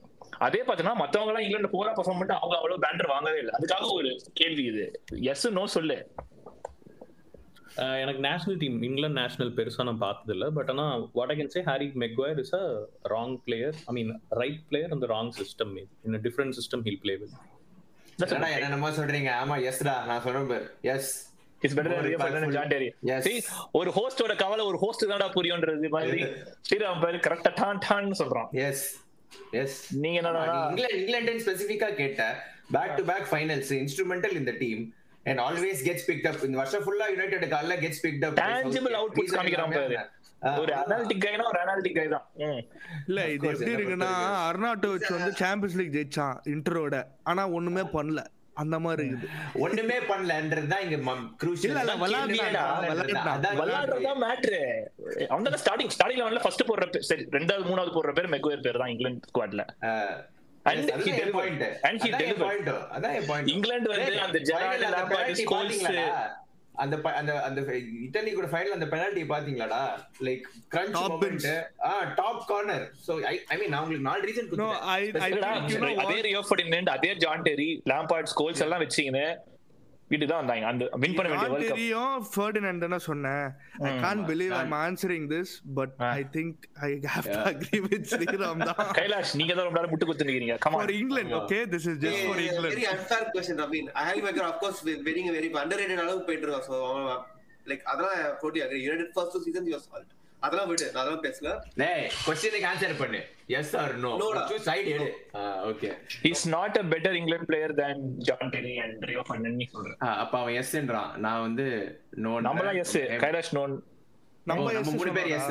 அதே பார்த்தீங்கன்னா மத்தவங்க எல்லாம் இங்கிலாந்து போரா பர்ஃபார்ம் பண்ணிட்டு அவங்க அவ்வளவு பேண்டர் வாங்கவே இல்லை. அதுக்காக ஒரு கேள்வி இது. எஸ் நோ சொல்லு. எனக்கு நேஷனல் டீம் இங்கிலாந்து நேஷனல் பெருசா நான் பார்த்ததில்ல. பட் ஆனா what I can say Harry Maguire is a wrong player I mean right player அந்த wrong system in different system he'll play with சொல்றீங்க? ஆமா எஸ்டா நான் சொல்றேன் பாரு. எஸ். Yes. See, ஒரு ஹோஸ்டோட கவலை ஒரு ஹோஸ்ட் தான்டா புரியும்ன்றது மாதிரி. ஸ்ரீராம் பாரு கரெக்டா டான் டான்னு சொல்றான். எஸ் எஸ் நீங்க என்னடா? இங்கிலாந்து இங்கிலாந்து ஸ்பெசிஃபிக்கா கேட்ட back to back finals instrumental இந்த team and always gets picked up இந்த வருஷம் ஃபுல்லா யுனைடெட் கால்ல gets picked up Tangible outputs காமிக்கிறான் பாரு. ஒரு அனாலிட்டிக் கைனா ஒரு அனாலிட்டிக் கை தான். இல்ல இது எப்படி இருக்குன்னா. அர்னாட்டோவிச் வந்து சாம்பியன்ஸ் லீக் ஜெயிச்சான் இன்டரோட. ஆனா ஒண்ணுமே பண்ணல. அந்த மாதிரி இருக்குது. ஒண்ணுமே பண்ணலன்றது தான் இங்க crucial. இல்ல. அதான் விளையாடுறதா ஸ்டார்டிங் ஃபர்ஸ்ட் போடுற பேர் சரி ரெண்டாவது மூணாவது போடுற பேர் மெகுயர் பேர் தான் இங்கிலாந்து ஸ்குவாட்ல. இங்கிலாந்து வந்து அந்த final அந்த? அந்த அந்த இட்டலி கூட ஃபைனல் அந்த penalty பாத்தீங்களாடா like crunch moment. Ah top corner so I I mean நான் உங்களுக்கு நாலு ரீசன் know அதே? ரியோ ஃபர்டினண்ட் அதே ஜான் டெரி லாம்பார்ட் ஸ்கோல்ஸ் எல்லாம் வச்சீங்கன்னு இதுதான் வந்தாங்க. அந்த வின் பண்ண வேண்டிய நான் வேர்ல்ட் கப் தெரியும் ஃபர்டினண்ட் தானே சொன்னேன். I can't believe answering this but. I think I have to agree with Sriram தான். கைலாஷ் நீங்க தான் ரொம்ப நேரம் முட்டு குத்துறீங்க comma for England okay this is just for very England unfair I maker of course very very underrated அளவுக்கு போயிட்டு இருக்கான் சோ லைக் அதெல்லாம் totally agree United first season you salt அதெல்லாம் விடு அதெல்லாம் பேசல. டேய் क्वेश्चनக்கு ஆன்சர் பண்ணு. Yes or no choose side எடு. Okay is not a better England player then John Terry and Rio Ferdinand சொல்றேன் அப்ப அவன் எஸ்ன்றான் நான் வந்து நோ நம்மலாம் எஸ் கைலாஷ் நோ நம்ம நம்ம மூணு பேர் எஸ்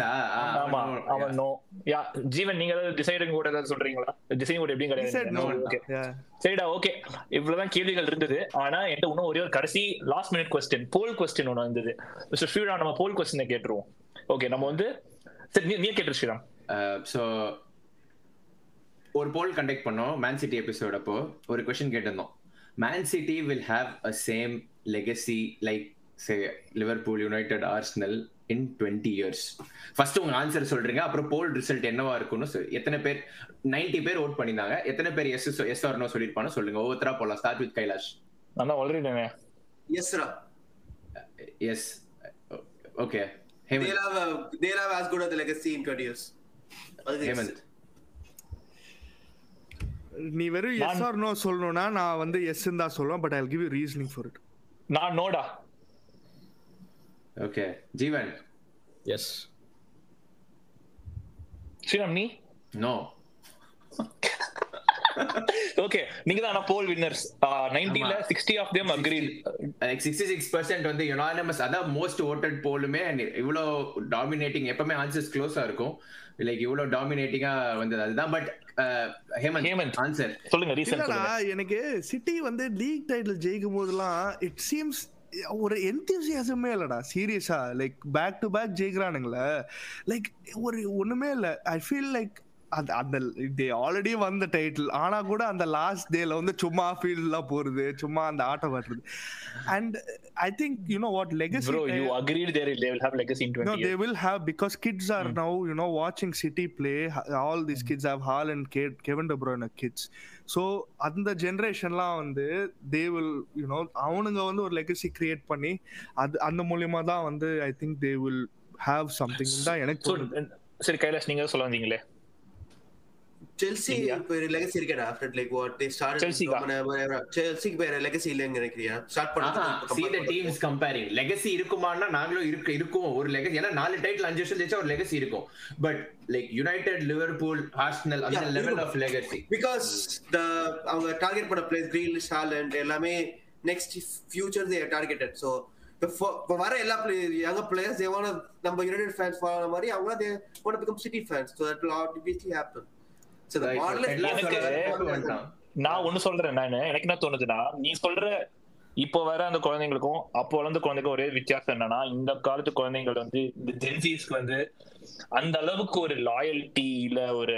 ஆமா அவன் நோ யா ஜீவன் நீங்க ஏதாவது டிசைடிங் கூட ஏதாவது சொல்றீங்களா? டிசைன் கூட எப்படி கிடையாது. சரிடா ஓகே இவ்வளவுதான் கேள்விகள் இருந்தது. ஆனா என்கிட்ட இன்னும் ஒரே ஒரு கடைசி last minute question poll question ஒன்று இருந்தது மிஸ்டர் ஸ்ரீடா நம்ம போல் கொஸ்டினை கேட்டுருவோம். ஓகே நம்ம வந்து சரி நீ- நீ கேட்டு ஸ்ரீராம்? சோ ஒரு போல் கண்டக்ட் பண்ணோம் மேன் சிட்டி எபிசோட் அப்போ. ஒரு கொஸ்டின் கேட்டிருந்தோம். Man City will have a same legacy like say Liverpool United Arsenal in twenty years first உங்க ஆன்சர் சொல்றீங்க அப்புறம் போல் ரிசல்ட் என்னவா இருக்கும்னு சொல்- எத்தனை பேர் 90 பேர் ஓட் பண்ணிருந்தாங்க எத்தனை பேர் எஸ் எஸ் ஆர் நோ சொல்லிருப்பானு சொல்லுங்க. ஒவ்வொருத்தரா போலாம். ஸ்டார்ட் வித் கைலாஷ் நான் already Ezra yes okay they'll Hemanth have a, they'll have as good as the legacy in 20 years. Hemanth நீ வெறும் எஸ் ஆர் நோ சொல்லணும்னா நான் வந்து எஸ் தான் சொல்லுவேன் but I give you reasoning for it நான் நோடா ஓகே ஜீவன் எஸ் ஸ்ரீராம் நீ? நோ ஓகே நீங்க தான் போல் வின்னர்ஸ் நைன்டீன்ல ஆமா. Sixty of them agree like sixty six percent வந்து யுனானிமஸ் அதான் மோஸ்ட் ஓட்டட் போலுமே இவ்வளோ டாமினேட்டிங் எப்பவுமே ஆன்சர்ஸ் க்ளோஸா இருக்கும். லைக் இவ்வளோ டாமினேட்டிங்கா வந்தது அதுதான் பட் ஹேமந்த் ஹேமந்த். ஆன்சர் சொல்லுங்க ரீசன் எனக்கு சிட்டி வந்து லீக் டைட்டில் ஜெயிக்கும் போதெல்லாம் இட் சீம்ஸ் ஒரு என்தியூசியாசமே இல்லடா சீரியஸா லைக் பேக் டு பேக் ஜெயிக்கிறானுங்களே. லைக் ஒரு ஒண்ணுமே இல்ல. ஐ ஃபீல் லைக் அந்த அந்த தே ஆல்ரெடி வந்த டைட்டில் ஆனா கூட அந்த லாஸ்ட் டேல வந்து சும்மா ஃபீல்ட்லாம் போறது சும்மா அந்த ஆட்டம் காட்டுறது and I think you know what legacy Bro, you agreed there they will have legacy in 20 No, they years. will have because kids are now, you know, watching City play. All these kids have Haaland, Ke- Kevin De Bruyne kids. So அந்த ஜென்ரேஷன்லாம் வந்து they will you know அவனுங்க வந்து ஒரு legacy create பண்ணி அது அந்த மூலியமா தான் வந்து I think they will have something தான் எனக்கு. சரி கைலாஷ் நீங்க சொல்ல வந்தீங்களே செல்சி ஒரு லெகசி இருக்கடா after like what they start? செல்சிக்கு வேற லெகசி இல்லன்னு நினைக்கிறியா ஸ்டார்ட் see the பண்ணி teams comparing. Legacy இருக்குமான்னா நாங்களும் இருக்கு இருக்கும் ஒரு legacy ஏன்னா நாலு டைட்டில் அஞ்சு வருஷம் ஜெயிச்சா ஒரு legacy இருக்கும் but like United Liverpool Arsenal அந்த level. Of legacy. Because the அவங்க டார்கெட் பண்ண பிளேஸ் கிரீலிஷ் ஹாலண்ட் எல்லாமே நெக்ஸ்ட் ஃபியூச்சர் தே டார்கெட்டட் இப்போ வர எல்லா யங்க பிளேயர்ஸ் தேவான நம்ம யுனைடெட் ஃபேன்ஸ் மாதிரி அவங்க they want become City fans so that will obviously happen நான் ஒண்ணு சொல்றேன் நானு. எனக்கு என்ன தோணுதுன்னா நீ சொல்ற இப்போ வர அந்த குழந்தைங்களுக்கும் அப்போ வளர்ந்த குழந்தைக்கும் ஒரே வித்தியாசம் என்னன்னா இந்த காலத்து குழந்தைங்கள் வந்து இந்த ஜென்சிஸ்க்கு வந்து அந்த அளவுக்கு ஒரு லாயல்ட்டி இல்ல ஒரு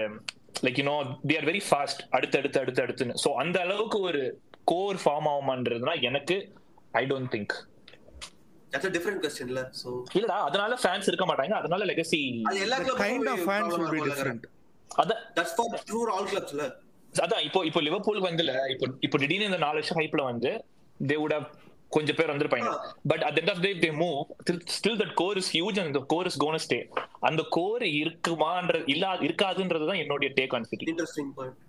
like you know they are very fast அடுத்து அடுத்து அடுத்து அடுத்துன்னு. சோ அந்த அளவுக்கு ஒரு கோர் ஃபார்ம் ஆகுமான்றதுனா எனக்கு ஐ டோன்ட் திங்க் தட்ஸ் இல்லடா அதனால ஃபேன்ஸ் இருக்க மாட்டாங்க. அதனால லெகசி எல்லா The kind of fans will be different. அத தட்ஸ் ஃபார் ட்ரூ ஆல் கிளப்ஸ்ல அதான் இப்போ இப்போ லிவர்பூல் வந்துல இப்போ இப்போ திடீர்னு இந்த நாலு வருஷம் ஹைப்ல வந்து தே வுட் ஹவ் கொஞ்சம் பேர் வந்திருப்பாங்க but at end of day they move still that core is huge and core is gonna stay அந்த கோர் இருக்குமான்ற இல்லா இருக்காதுன்றது தான் என்னுடைய take on City interesting point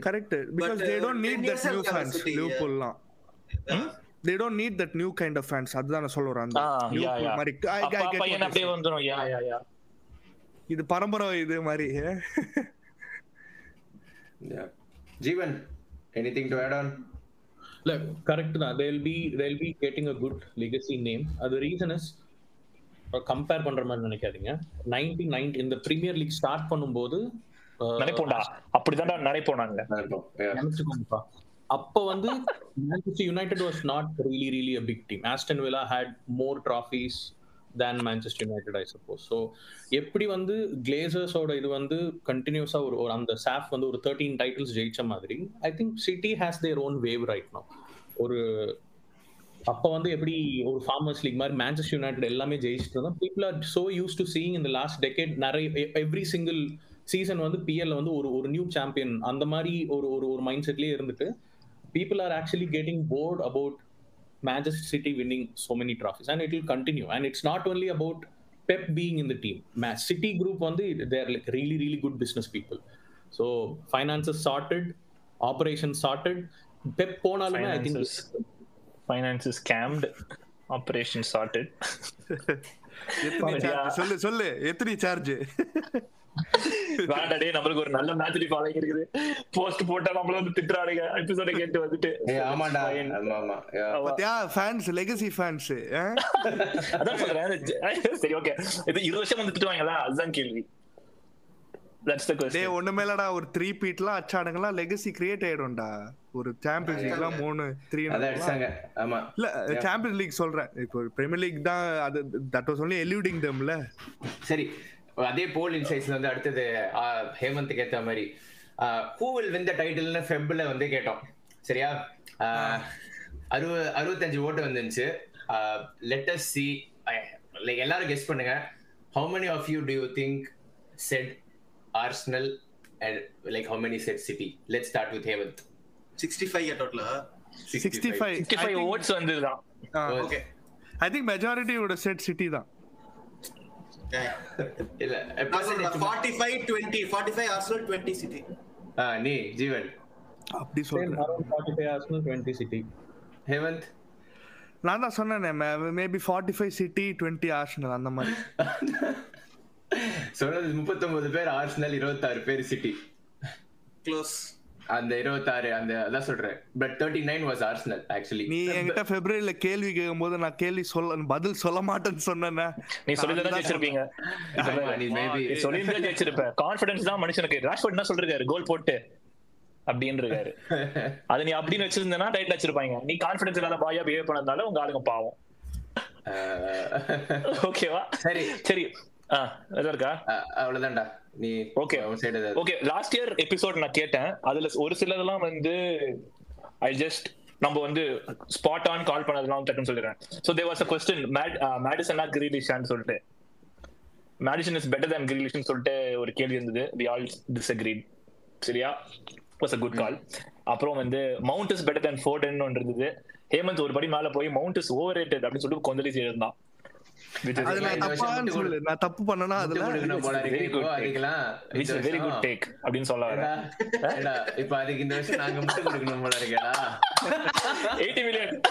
Correct. Because But, they uh, don't need 10 that years new ago, fans. City, Liverpool லாம். They don't need that new kind of fans. அதுதான் நான் சொல்ல வரேன் அந்த மாதிரி. பையன் you're அப்படியே. வந்துரும் யா யா யா இது பரம்பரை இது மாதிரி. Jeevan anything to add on Like, correct தான். They'll be they'll be getting a good legacy name. Uh, the reason is கம்பேர் பண்ற மாதிரி நினைக்காதீங்க. நைன்டி நைன் இந்த பிரீமியர் லீக் ஸ்டார்ட் பண்ணும்போது uh, நினைப்போம்டா. அப்படிதான்டா நினைப்போம் நாங்க. நினைச்சுக்கோங்கப்பா. அப்ப வந்து Manchester United was not really really a big team Aston Villa had more trophies then Manchester United I suppose so எப்படி வந்து கிளேசர்ஸோட இது வந்து கண்டினியூஸாக ஒரு ஒரு அந்த சாஃப் வந்து ஒரு தேர்ட்டீன் டைட்டில்ஸ் ஜெயிச்ச மாதிரி I think City has their own wave right no ஒரு அப்போ வந்து எப்படி ஒரு ஃபார்மர்ஸ் லீக் மாதிரி மேன்செஸ்டர் யுனைடெட் எல்லாமே ஜெயிச்சுட்டு இருந்தோம் people are so use to seeing இந்த லாஸ்ட் டெக்கேட் நிறைய எவ்ரி சிங்கிள் சீசன் வந்து பிஎல்ல வந்து ஒரு ஒரு நியூ சாம்பியன் அந்த மாதிரி ஒரு ஒரு ஒரு மைண்ட் செட்லேயே இருந்துட்டு people are actually getting bored about Manchester City winning so many trophies, and it will continue. And it's not only about Pep being in the team. City group on the they're like really really good business people. So finances sorted, operations sorted. Pep போனாலுமே I think Finances. scammed operation sorted எத்தனை charge? சொல்லு சொல்லு எத்தனை charge வேண்டா டேய் நம்மளுக்கு ஒரு நல்ல மேட்ச் ஃபாலோயிங் இருக்குது. போஸ்ட் போட்டா நம்மள வந்து திட்டுறானுங்க. எபிசோட கேட்டு வந்துட்டு. ஆமாண்டா. ஆமா. பாத்தியா? ஃபேன்ஸ் லெகசி ஃபேன்ஸ் அதான் சொல்றேன். சரி ஓகே இது இருபது வருஷம் வந்து திட்டுவாங்களா அதுதான் கேள்வி. தட்ஸ் த டே கொஸ்டின் ஒண்ணுமே இல்லடா ஒரு த்ரீ பீட்லாம் அச்சானுங்கலாம் லெகசி கிரியேட் ஆயிடும்டா. ஒரு சாம்பியன்ஸ் லீக்லாம் மூணு த்ரீ அடிச்சாங்க. ஆமா. இல்ல சாம்பியன்ஸ் லீக் சொல்றேன். இப்போ பிரீமியர் லீக் தான் அது தட் வாஸ் ஒன்லி எல்யூடிங் தம்ல சரி. அதே போல் இன்சைட்ஸ்ல வந்து அடுத்தது ஹேமந்த்க்கு ஏத்த மாதிரி. ஹூ வில் வின் த டைட்டில்னு ஃபெப்ல வந்து கேட்டோம். சரியா? அறுபது அறுபத்தஞ்சு ஓட்டு வந்துருந்துச்சு. லெட்டஸ் சி லைக் எல்லாரும் கெஸ் பண்ணுங்க. How many of you do you think said Arsenal and like how many said City let start with Hemant sixty five டோட்டலா sixty five sixty five votes வந்துதான் ஓகே ஐ திங்க் மெஜாரிட்டியோட said City தான். இல்ல forty five twenty forty five Arsenal twenty City ஆ, நீ ஜீவன் அப்படி சொல்றேன் around 45 Arsenal, 20 City. Hemant நான் தான் சொன்னேனே maybe forty five City twenty Arsenal அந்த மாதிரி சொன்னது முப்பத்தொன்பது பேர் ஆர்சனல் இருபத்தாறு பேர் சிட்டி க்ளோஸ் அந்த இருபத்தாறு அந்த அதான் சொல்றேன். But thirty nine was Arsenal actually நீ என்கிட்ட பிப்ரவரியில கேள்வி கேட்கும்போது நான் கேள்வி சொல்ல பதில் சொல்ல மாட்டேன்னு சொன்னேனே. நீ சொல்லி தான் ஜெயிச்சிருப்பீங்க. ஆமா, நீ maybe. நீ சொல்லி தான் ஜெயிச்சிருப்ப. கான்ஃபிடன்ஸ் தான் மனுஷனுக்கு. ராஷ்போர்ட் என்ன சொல்றாரு கோல் போட்டு. அப்படின்னு இருக்காரு அது நீ அப்படின்னு வச்சிருந்தனா டைட்டில் வச்சிருப்பாங்க. நீ கான்ஃபிடன்ஸ் இல்லாத பாயா பிஹேவ் பண்ணதுனால உங்க ஆளுங்க பாவம். ஓகேவா சரி. சரி. இருக்கா? அவ்வளவுதான்டா. நீ ஏதாவது. ஓகே லாஸ்ட் இயர் எபிசோட் நான் கேட்டேன். அதுல ஒரு சிலதெல்லாம் வந்து ஐ ஜஸ்ட் நம்ம வந்து ஸ்பாட் ஆன் கால் பண்ணதெல்லாம் டக்குன்னு சொல்லிடுறேன். So they was a question மேடிசனா கிரீலிஷான்னு சொல்லிட்டு. மேடிசன் இஸ் பெட்டர் தேன் கிரீலிஷ்னு சொல்லிட்டு ஒரு கேள்வி இருந்தது. வி ஆல் டிஸ்அக்ரீட் சரியா? வாஸ் அ குட் கால் அப்புறம் வந்து Mount is better than Foden இருந்தது. ஹேமந்த் ஒரு படி மேல போய் மவுண்ட் இஸ் ஓவர் ரேட்டட் அப்படின்னு சொல்லிட்டு கொந்தளிச்சு இருந்தான் தப்பான்னு சொல்லு. நான் தப்பு பண்ணனா அதுல a very good வருஷம் take அப்படின்னு சொல்ல வரேன் இப்ப அதுக்கு இந்த வருஷம் நாங்க முட்டை கொடுக்கணும் போல இருக்கேடா. எயிட்டி மில்லியன்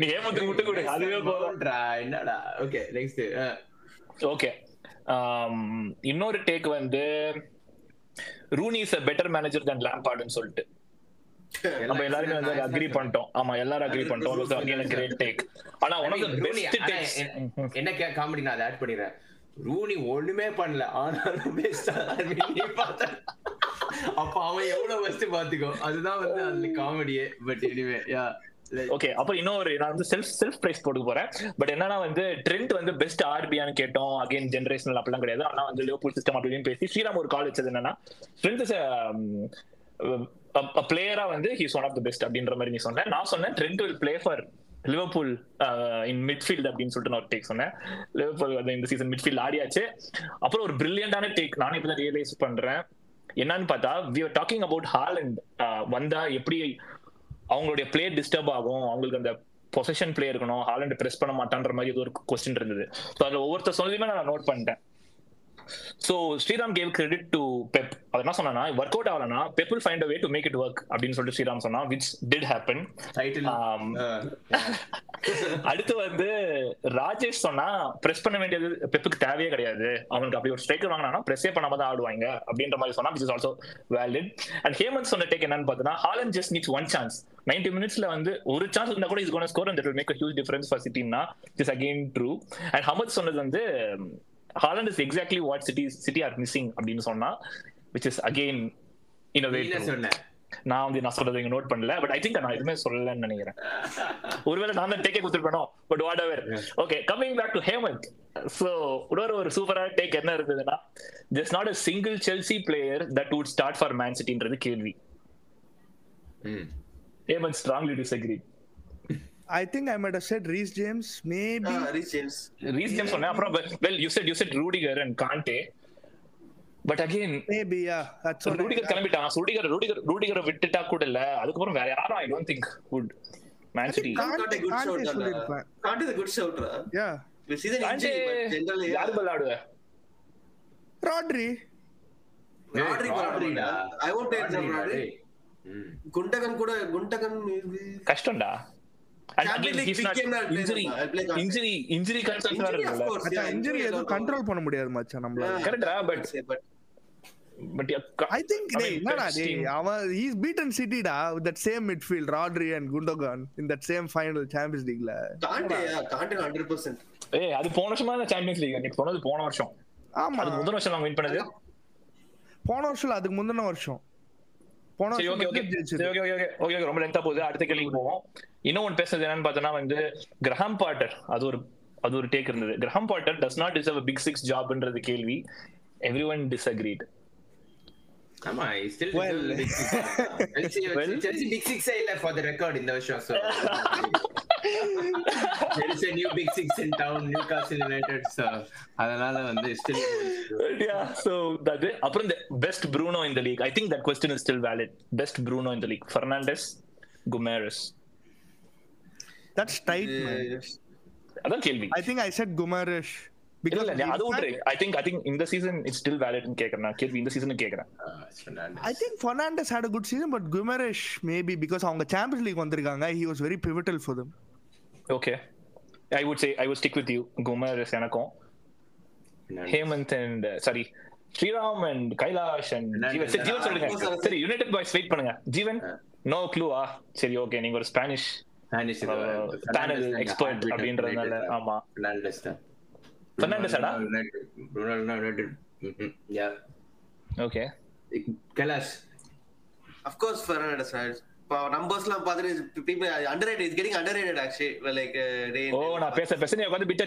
நீ ஹேமந்த் முட்டு கொடு. அதுவே போதும். போடுறா, என்னடா? ஓகே நெக்ஸ்ட் ஓகே இன்னொரு டேக் வந்து Rooney is a better manager than லேம்பார்டுன்னு சொல்லிட்டு. நம்ம எல்லாருமே வந்து அக்ரி பண்ணிட்டோம். ஆமா எல்லாரும் அக்ரி பண்ணிட்டோம். a great take. ஆனா one of the best takes என்ன காமெடி நான் அதை ஆட் பண்ணிடுறேன். ரூனி ஒண்ணுமே பண்ணல. ஆனாலும் பெஸ்டா நீ பார்த்த. அப்ப அவன் எவ்வளவு பெஸ்ட் பாத்துக்கோ அதுதான் வந்து அதுல காமெடியே பட் எனிவே யா ஓகே அப்புறம் இன்னொரு நான் வந்து செல்ஃப் செல்ஃப் பிரைஸ் போட்டு போறேன். பட் என்னன்னா வந்து ட்ரெண்ட் வந்து பெஸ்ட் ஆர்பியான்னு கேட்டோம். அகைன் ஜென்ரேஷனல் அப்படிலாம் கிடையாது. ஆனா வந்து லிவர்பூல் சிஸ்டம் அப்படின்னு பேசி ஸ்ரீராம் ஒரு கால் வச்சது என்னன்னா ட்ரெண்ட் பிளேயரா வந்து he's one of the best அப்படின்ற மாதிரி நீ சொன்ன. நான் சொன்னேன் Trent will play for Liverpool in midfield அப்படின்னு சொல்லிட்டு நான் ஒரு டேக் சொன்னேன். லிவர்பூல் வந்து இந்த சீசன் மிட்ஃபீல்ட் ஆடியாச்சு. அப்புறம் ஒரு பிரில்லியண்டான டேக் நானே இப்போ தான் ரியலைஸ் பண்றேன். என்னன்னு பார்த்தா we are talking about Haaland வந்தா எப்படி அவங்களுடைய பிளே டிஸ்டர்ப் ஆகும்? அவங்களுக்கு அந்த பொசிஷன் பிளே இருக்கணும். ஹாலண்ட் பிரஸ் பண்ண மாட்டான்ற மாதிரி ஏதோ ஒரு கொஸ்டின் இருந்தது. ஸோ அதில் ஒவ்வொருத்தர் சொன்னதுமே நான் நோட் பண்ணிட்டேன். So Sriram gave credit to Pep அது என்ன சொன்னா work out ஆகலனா Pep will find a way to make it work அப்படின்னு சொல்லிட்டு ஸ்ரீராம் சொன்னா விச் டிட் ஹேப்பன் அடுத்து வந்து ராஜேஷ் சொன்னா பிரஸ் பண்ண வேண்டியது பெப்புக்கு தேவையே கிடையாது. அவனுக்கு அப்படி ஒரு ஸ்ட்ரைக்கர் வாங்கினா பிரஸ்ஸே பண்ணாம தான் ஆடுவாங்க அப்படின்ற மாதிரி சொன்னா which is also valid and Hemant சொன்ன டேக் என்னன்னு பார்த்தீங்கன்னா Haaland just needs one chance ninety மினிட்ஸ்ல வந்து ஒரு சான்ஸ் இருந்தா கூட is gonna score and make huge difference for சிட்டின்னா is again true and Hemant சொன்னது வந்து Haaland is exactly what City City are missing அப்படின்னு சொன்னா விச் இஸ் அகெயின் இன் நீ என்ன சொன்ன? நான் வந்து நான் சொல்றது இங்க நோட் பண்ணல பட் ஐ திங்க் நான் எதுவுமே சொல்லலன்னு நினைக்கிறேன். ஒருவேளை நான் தான் டேக்கே கொடுத்துருப்பேனோ? But whatever okay coming back to Hemanth so இன்னொரு ஒரு சூப்பரான டேக் என்ன இருந்ததுன்னா just not a single Chelsea player that would start for Man சிட்டின்றது கேள்வி. Hemanth strongly disagree I think I might have said Reece James maybe Reece James Reece James சொன்னேன். அப்புறம் well you said you said Rudiger and Kante but again maybe yeah that's Rudiger கிளம்பிட்டான். Rudiger Rudiger ரூடிகரை விட்டுட்டா கூட இல்ல. அதுக்கப்புறம் வேற யாரும் I don't think would Man City சொல்லிருப்பேன். Kante is a good shout ரா யா but generally, yeah. யாரு விளையாடுவ ராட்ரி. I take the ராட்ரிடா, Rodri. டேய். ம். குண்டகன் கூட குண்டகன் கஷ்டம்டா. கண்ட்ரோல் பண்ண முடியாது மச்சான் நம்மளால. Yeah. கரெக்டா but Say, but but I think டேய் என்னடா டேய் அவன் he's beaten சிட்டிடா with that same midfield Rodri and Gundogan in that same final Champions லீக்ல 100%. ஏய் அது போன வருஷமா சாம்பியன்ஸ் லீக் நீ சொன்னது போன வருஷம். ஆமா. அது முதல் வருஷம் நாங்க வின் பண்ணது. போன வருஷம் அதுக்கு முந்தின வருஷம். போன வருஷம் ஓகே ஜெயிச்சது. சரி ஓகே ஓகே ஓகே ஓகே ரொம்ப லென்த்தா போகுது. அடுத்த கேள்விக்கு போவோம். இன்னும் ஒன்று பேசுறது என்னன்னு பார்த்தோன்னா வந்து கிரஹாம் பாட்டர் அது ஒரு அது ஒரு டேக் இருந்தது Graham Potter does not deserve big six ஜாப்ன்றது கேள்வி எவ்ரி ஒன் டிஸ்அக்ரீட் ஆமா, he still Well. deserves big six. Chelsea Well. Chelsea big six ஏ இல்ல for the record இந்த வருஷம், so. There is a new big six in town, Newcastle United, so அதனால வந்து still yeah so that அப்புறம் the best Bruno in the league I think that question is still valid best Bruno in the league Fernandes Gumares that's tight அதான் கேள்வி I think I set Kumaresh இல்ல because இல்ல அது விட்டுரு I think I think இந்த season it's still கேக்குறேன். நான் கேள்வி இந்த சீசன் கேக்குறேன். Fernandes. I think Fernandes had a good season but Guimaraes maybe because அவங்க சாம்பியன்ஸ் லீக் வந்திருக்காங்க very pivotal for them okay I would say I would stick with you எனக்கும். Hemant and sorry Sriram and Kailash and Fernandes. Jeevan சரி ஜீவன் சொல்லுங்க. சரி United boys wait பண்ணுங்க. ஜீவன் no க்ளூவா சரி okay நீங்க ஒரு ஸ்பானிஷ் Uh, of அப்படின்றதுனால. ஆமா. Fernandes தான். Ronaldo United. Mhm. Yeah. Okay Kailash. Of course, Fernandes. right? இப்போ நம்பர்ஸ்லாம் பார்த்துட்டு. He's getting underrated actually. Well, like, uh, they- ஓ நான் பேச பேச நீ உட்காந்து பிட்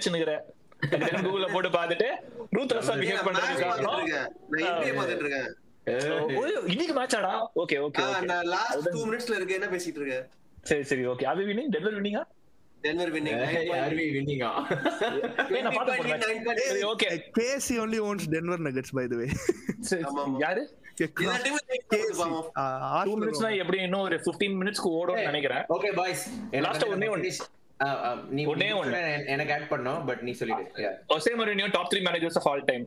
கூகுள்ல போட்டு பார்த்துட்டு ரூத்லெஸ்ஸா பிஹேவ் காரணம் இருக்கேன். நான் பார்த்துட்டு இருக்கேன். இன்னைக்கு மேட்சாடா ஓகே ஓகே நான் last two minutesல இருக்கேன். என்ன பேசிட்டு இருக்க? சரி சரி ஓகே அது வினிங். ஆர்வி வின்னிங்கா ஏய் நான் பாத்து போறேன் 9.8. சரி okay KC only owns Denver Nuggets by the way ஆமா, ஆமா. யாரு எப்படி இன்னும் ஒரு 15 மினிட்ஸ்க்கு ஓடும்னு நினைக்கிறேன் ஓகே பாய்ஸ் Last ஒண்ணே ஒண்ணு. நீ ஒண்ணே ஒண்ணு. எனக்கு ஆட் பண்ணோம் பட் நீ சொல்லிடு Mourinho top three managers of all time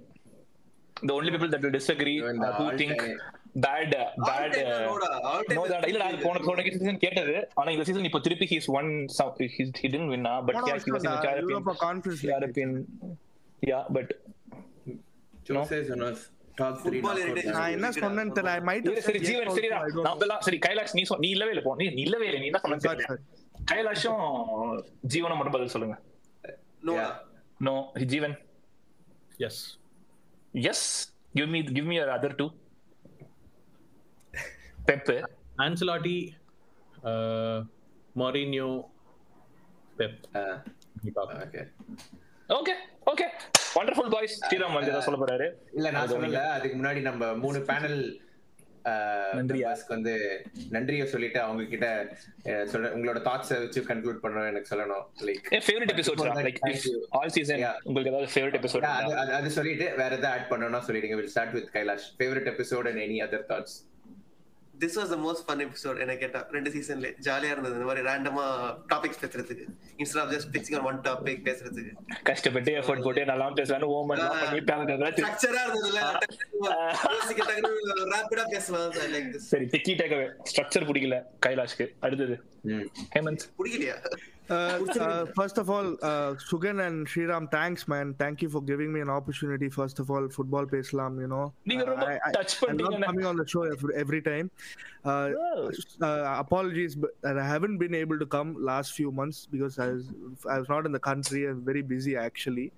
the only people that will disagree Even the uh, who all think uh, uh, இல்ல போன போன சீசன் கேட்டது ஆனா இந்த சீசன் இப்போ திருப்பி he's one ah, of top three Football knockout heritage. நான் என்ன சொன்னேன்னு தெரியல ஐ மைட் இல்ல, சரி ஜீவன் சரிடா நான் அதெல்லாம் சரி கைலாஷ் நீ நீ இல்லவே இல்ல போ நீ இல்லவே இல்ல நீ என்ன சொன்ன Sorry, sorry. கைலாஷும் ஜீவனும் மட்டும் பதில் சொல்லுங்க. No Jeevan yes yes give me give me your other two Pep Ancelotti Mourinho Pep Uh, okay. Okay okay wonderful boys Sriram வந்து ஏதோ சொல்ல போறாரு. இல்ல நான் சொல்லல. அதுக்கு முன்னாடி நம்ம மூணு பேனல் நன்றியா? வந்து நன்றிய சொல்லிட்டு அவங்க கிட்ட சொல்ற உங்களோட தாட்ஸ் வச்சு கன்க்ளூட் பண்ணணும் எனக்கு சொல்லணும் like favourite episode like. All season Yeah. உங்களுக்கு ஏதாவது ஃபேவரட் எபிசோட் அது சொல்லிட்டு வேற ஏதாவது ஆட் பண்ணணும்னா சொல்லிடுங்க. Will start with Kailash favourite episode and any other thoughts This was the most fun episode என்ன கேட்டா ரெண்டு சீசன்ல ஜாலியா இருந்தது. இந்த மாதிரி ரேண்டமா டாபிக்ஸ் பேசுறதுக்கு. Instead of just fixing on one topic பேசுறதுக்கு. கஷ்டப்பட்டு எஃபோர்ட் போட்டு நல்லா பேசலாம்னு ஓமன் பண்ணிட்டாங்க ஸ்ட்ரக்சரா இருந்ததுல யோசிக்க ரேபிடா பேசலாம் லைக் திஸ் சரி டிக்கி டேக் ஸ்ட்ரக்சர் பிடிக்கல கைலாஷ்க்கு. அடுத்தது. ஹேமந்த். பிடிக்கலையா? Uh, uh, first of all, uh, Sugan and Sriram, thanks, man. Thank you for giving me an opportunity. First of all, football pe Islam, you know. Uh, I, I, I love coming on the show every, time. Uh, uh, apologies, but I haven't been able to come last few months because I was I was not in the country. I'm very busy actually.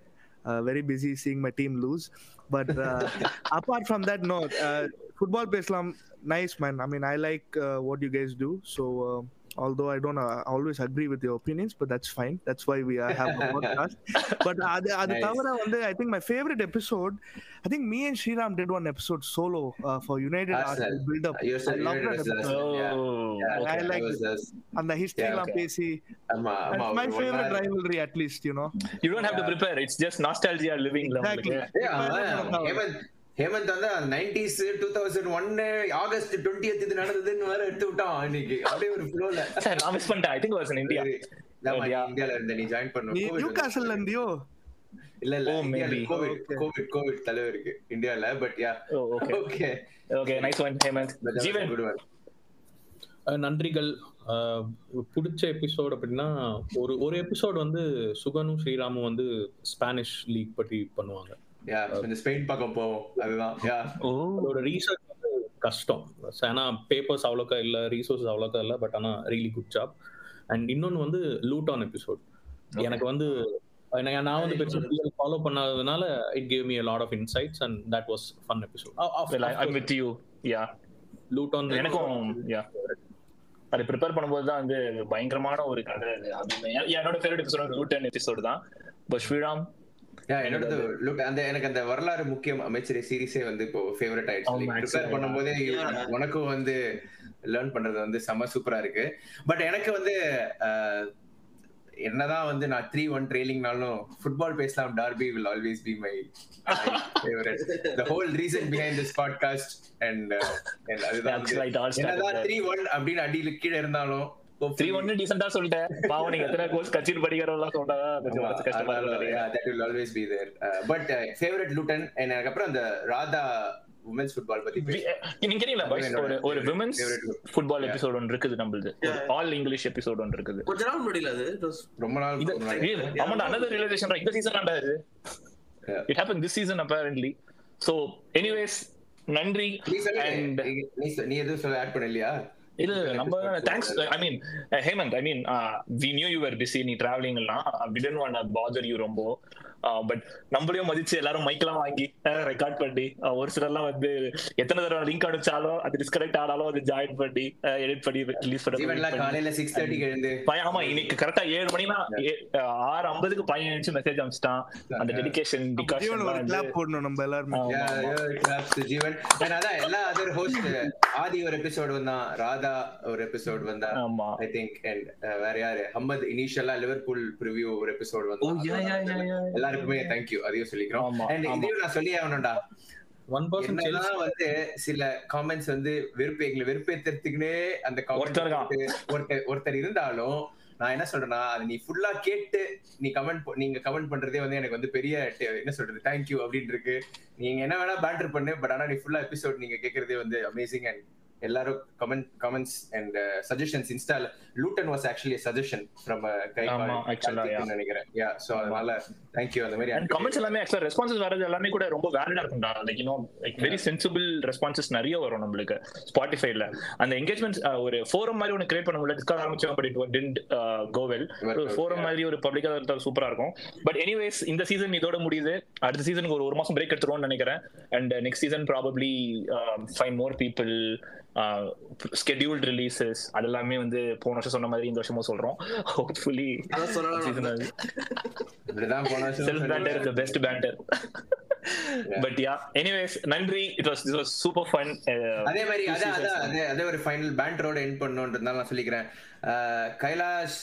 Uh, very busy seeing my team lose. But uh, apart from that, no. Uh, football pe Islam, nice man. I mean, I like uh, what you guys do. So. Uh, although I don't uh, always agree with your opinions, but that's fine. That's why we uh, have a podcast. But அது அது Nice. தவிர வந்து I think my favorite episode, I think me and Sriram did one episode solo uh, for United Arsenal. Arsenal build up. You're I love that episode. Oh, I like it. அந்த history Yeah, எல்லாம் okay. பேசி ஆமா ஆமா that's my ஒரு one favorite hour- rivalry at least, you know. you don't have to prepare it's just nostalgia living Exactly. ஏய், அவன் Hemant Hemant வந்து nineties two thousand ஒன்னு ஆகஸ்ட் டுவெண்ட்டி இது நடந்ததுன்னு வேற எடுத்து விட்டான் இன்னைக்கு. அப்படியே ஒரு ஃப்ளோல நான் மிஸ் பண்ணிட்டேன். I think was in India Yeah. இந்தியால இருந்த நீ ஜாயின் பண்ணு. நீ நியூ காசல்ல இருந்தியோ? இல்ல இல்ல Oh, இந்தியால. Covid Okay. கோவிட் கோவிட் தலைவர் இருக்கு இந்தியால but yeah okay. Okay okay nice one Hemant Jeevan good one நன்றிகள். அஹ் பிடிச்ச எபிசோட் அப்படின்னா ஒரு ஒரு எபிசோட் வந்து சுகனும் ஸ்ரீராமும் வந்து ஸ்பானிஷ் லீக் பற்றி பண்ணுவாங்க. யா ஸ்பெயின் பக்கம் போவோம் அதுதான் யா அதோட ரீசர்ச் வந்து கஷ்டம். ஏன்னா பேப்பர்ஸ் அவ்வளோக்கா இல்லை ரிசோர்ஸஸ் அவ்வளோக்கா இல்லை பட் ஆனால் ரியலி குட் ஜாப் அண்ட் இன்னொன்று வந்து லூட்டான் எபிசோட் எனக்கு வந்து எனக்கு நான் வந்து பெருசாக follow பண்ணாததுனால it gave me lot of insights and that was fun episode with you. Yeah. Luton எனக்கும் yeah. அது ப்ரிப்பேர் பண்ணும்போது தான் வந்து பயங்கரமான ஒரு கதை அது. என்னோட ஃபேவரட் எபிசோட் ரூட்டன் எபிசோட் தான். பட் ஸ்ரீராம் யா என்னோட லுக் அந்த எனக்கு அந்த வரலாறு முக்கியம். அமைச்சர் சீரிஸே வந்து இப்போ ஃபேவரட் ஆயிடுச்சு. ப்ரிப்பேர் பண்ணும்போதே உனக்கும் வந்து லேர்ன் பண்றது வந்து செம சூப்பரா இருக்கு. பட் எனக்கு வந்து என்னதான் வந்து நான் த்ரீ ஒன் ட்ரெயிலிங்னாலும் ஃபுட்பால் பேசலாம். Derby will always be my favourite the whole reason behind this podcast and அதுதான் என்னதான். த்ரீ ஒன் அப்படின்னு அடியில கீழே இருந்தாலும் த்ரீ ஒன்னு டீசெண்டா சொல்லிட்டேன். பாவம் நீங்க எத்தனை கோர்ஸ் கட்சியில் படிக்கிறவங்க சொன்னா கொஞ்சம் மனசு கஷ்டமா இருக்கு that will always be there but favourite Luton எனக்கு அப்புறம் அந்த ராதா உமன்ஸ் ஃபுட்பால் பத்தி பேச- நீங்க பாய்ஸ் ஒரு விமன்ஸ். ஃபுட்பால். எபிசோட் ஒன்று இருக்குது நம்மளுது. ஆல் இங்கிலீஷ் எபிசோட் ஒன்று இருக்குது. கொஞ்ச நாள் முடியல அது? It was- ரொம்ப நாள் இது முன்னாடி. இது ஆமாண்டா another realization இந்த சீசன் ஆண்டா இது. Yeah. It happen this season apparently. So anyways நன்றி நீ எதுவும் சொல்ல ஆட் பண்ணலையா? இல்ல இல்ல, நம்ம thanks I mean Hemant I mean we knew you are busy நீ டிராவலிங் எல்லாம். We didn't want bother you ரொம்ப. பட் நம்மளையும் மதிச்சு எல்லாரும் மைக்கெல்லாம் வாங்கி ரெக்கார்ட் பண்ணி ஒரு சிலர்லாம் வந்து எத்தனை தடவை லிங்க் அனுப்பிச்சாலும் அது டிஸ்கனெக்ட் ஆனாலும் அது ஜாயின் பண்ணி எடிட் பண்ணி ரிலீஸ் பண்ணி காலையில சிக்ஸ் தேர்ட்டிக்கு எழுந்து. பையன் ஆமா இன்னைக்கு கரெக்டா ஏழு மணினா ஆறு ஐம்பதுக்கு பையன் அனுப்பிச்சு மெசேஜ் அனுப்பிச்சிட்டான். அந்த டெடிகேஷன் கிளாப் போடணும் நம்ம எல்லாருமே. ஜீவன். அதான் எல்லா அதர் ஹோஸ்ட் ஆதி ஒரு எபிசோட் வந்தான் ராதா ஒரு எபிசோட் வந்தா ஆமா. ஐ திங்க் அண்ட் வேற யாரு? அஹமத் இனிஷியலா லிவர்பூல் ப்ரிவ்யூ ஒரு எபிசோட் வந்தா யா யா யா எல்லாருக்குமே தேங்க்யூ அதையும் சொல்லிக்கிறோம். அண்ட். இதையும் நான் சொல்லி ஆகணும்டா. ஒன் பர்சன்ட் என்னதான் வந்து சில காமெண்ட்ஸ் வந்து வெறுப்பு எங்களை வெறுப்பேத்துறதுக்குன்னே அந்த ஒருத்தர் ஒருத்தர் இருந்தாலும் நான் என்ன சொல்றேன்னா அது நீ ஃபுல்லா கேட்டு நீ கமெண்ட் நீங்க கமெண்ட் பண்றதே வந்து எனக்கு வந்து பெரிய என்ன சொல்றது தேங்க்யூ அப்படின்னு இருக்கு நீங்க என்ன வேணா பேண்டர் பண்ணு பட் ஆனா நீ ஃபுல்லா எபிசோட் நீங்க கேக்குறதே வந்து அமேசிங் அண்ட் எல்லாரும் கமெண்ட் கமெண்ட்ஸ் அண்ட் சஜஷன்ஸ் இன்ஸ்டால Luton was actually suggestion from guy. நினைக்கிறேன். யா சோ அதனால தேங்க்யூ அந்த மாதிரி அண்ட் கமெண்ட்ஸ் எல்லாமே ஆக்சுவலா ரெஸ்பான்சஸ் வரது எல்லாமே கூட ரொம்ப வேலிடா இருக்கும்டா. Like you know like very sensible responses நிறைய வரும் நம்மளுக்கு ஸ்பாட்டிஃபைல அந்த எங்கேஜ்மெண்ட் ஒரு ஃபோரம் மாதிரி ஒன்று கிரியேட் பண்ண முடியல டிஸ்கவர் ஆரம்பிச்சோம் பட் இட் டென்ட் கோவெல் ஒரு ஃபோரம் மாதிரி ஒரு பப்ளிக்கா இருந்தால் சூப்பரா இருக்கும். பட் எனிவேஸ் இந்த சீசன் இதோட முடியுது. அடுத்த சீசனுக்கு ஒரு ஒரு மாசம் பிரேக் எடுத்துருவோம்னு நினைக்கிறேன். And next season probably find more people scheduled releases அதெல்லாமே வந்து போன வருஷம் சொன்ன மாதிரி இந்த வருஷமும் சொல்றோம். ஹோப்ஃபுல்லி சொல்லலாம் best banter but yeah anyways நன்றி. It was this was super fun அதே மாதிரி அதே அதே ஒரு ஃபைனல் பேண்டரோட எண்ட் பண்ணணுன்றதுனால நான் சொல்லிக்கிறேன். கைலாஷ்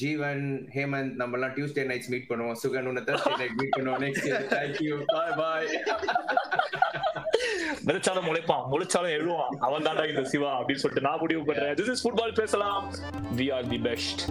ஜீவன் ஹேமந்த் நம்ம எல்லாம் டியூஸ்டே நைட்ஸ் மீட் பண்ணுவோம். சுகன் உன்ன தேர்ஸ்டே நைட் மீட் பண்ணுவோம். Next year thank you bye bye விதைச்சாலும் முளைப்பான். முளைச்சாலும் எழுவான். அவன் தாண்டா இந்த சிவா அப்படின்னு சொல்லிட்டு நான் முடிவு பண்றேன். திஸ் இஸ் ஃபுட்பால் பேசலாம். We are the best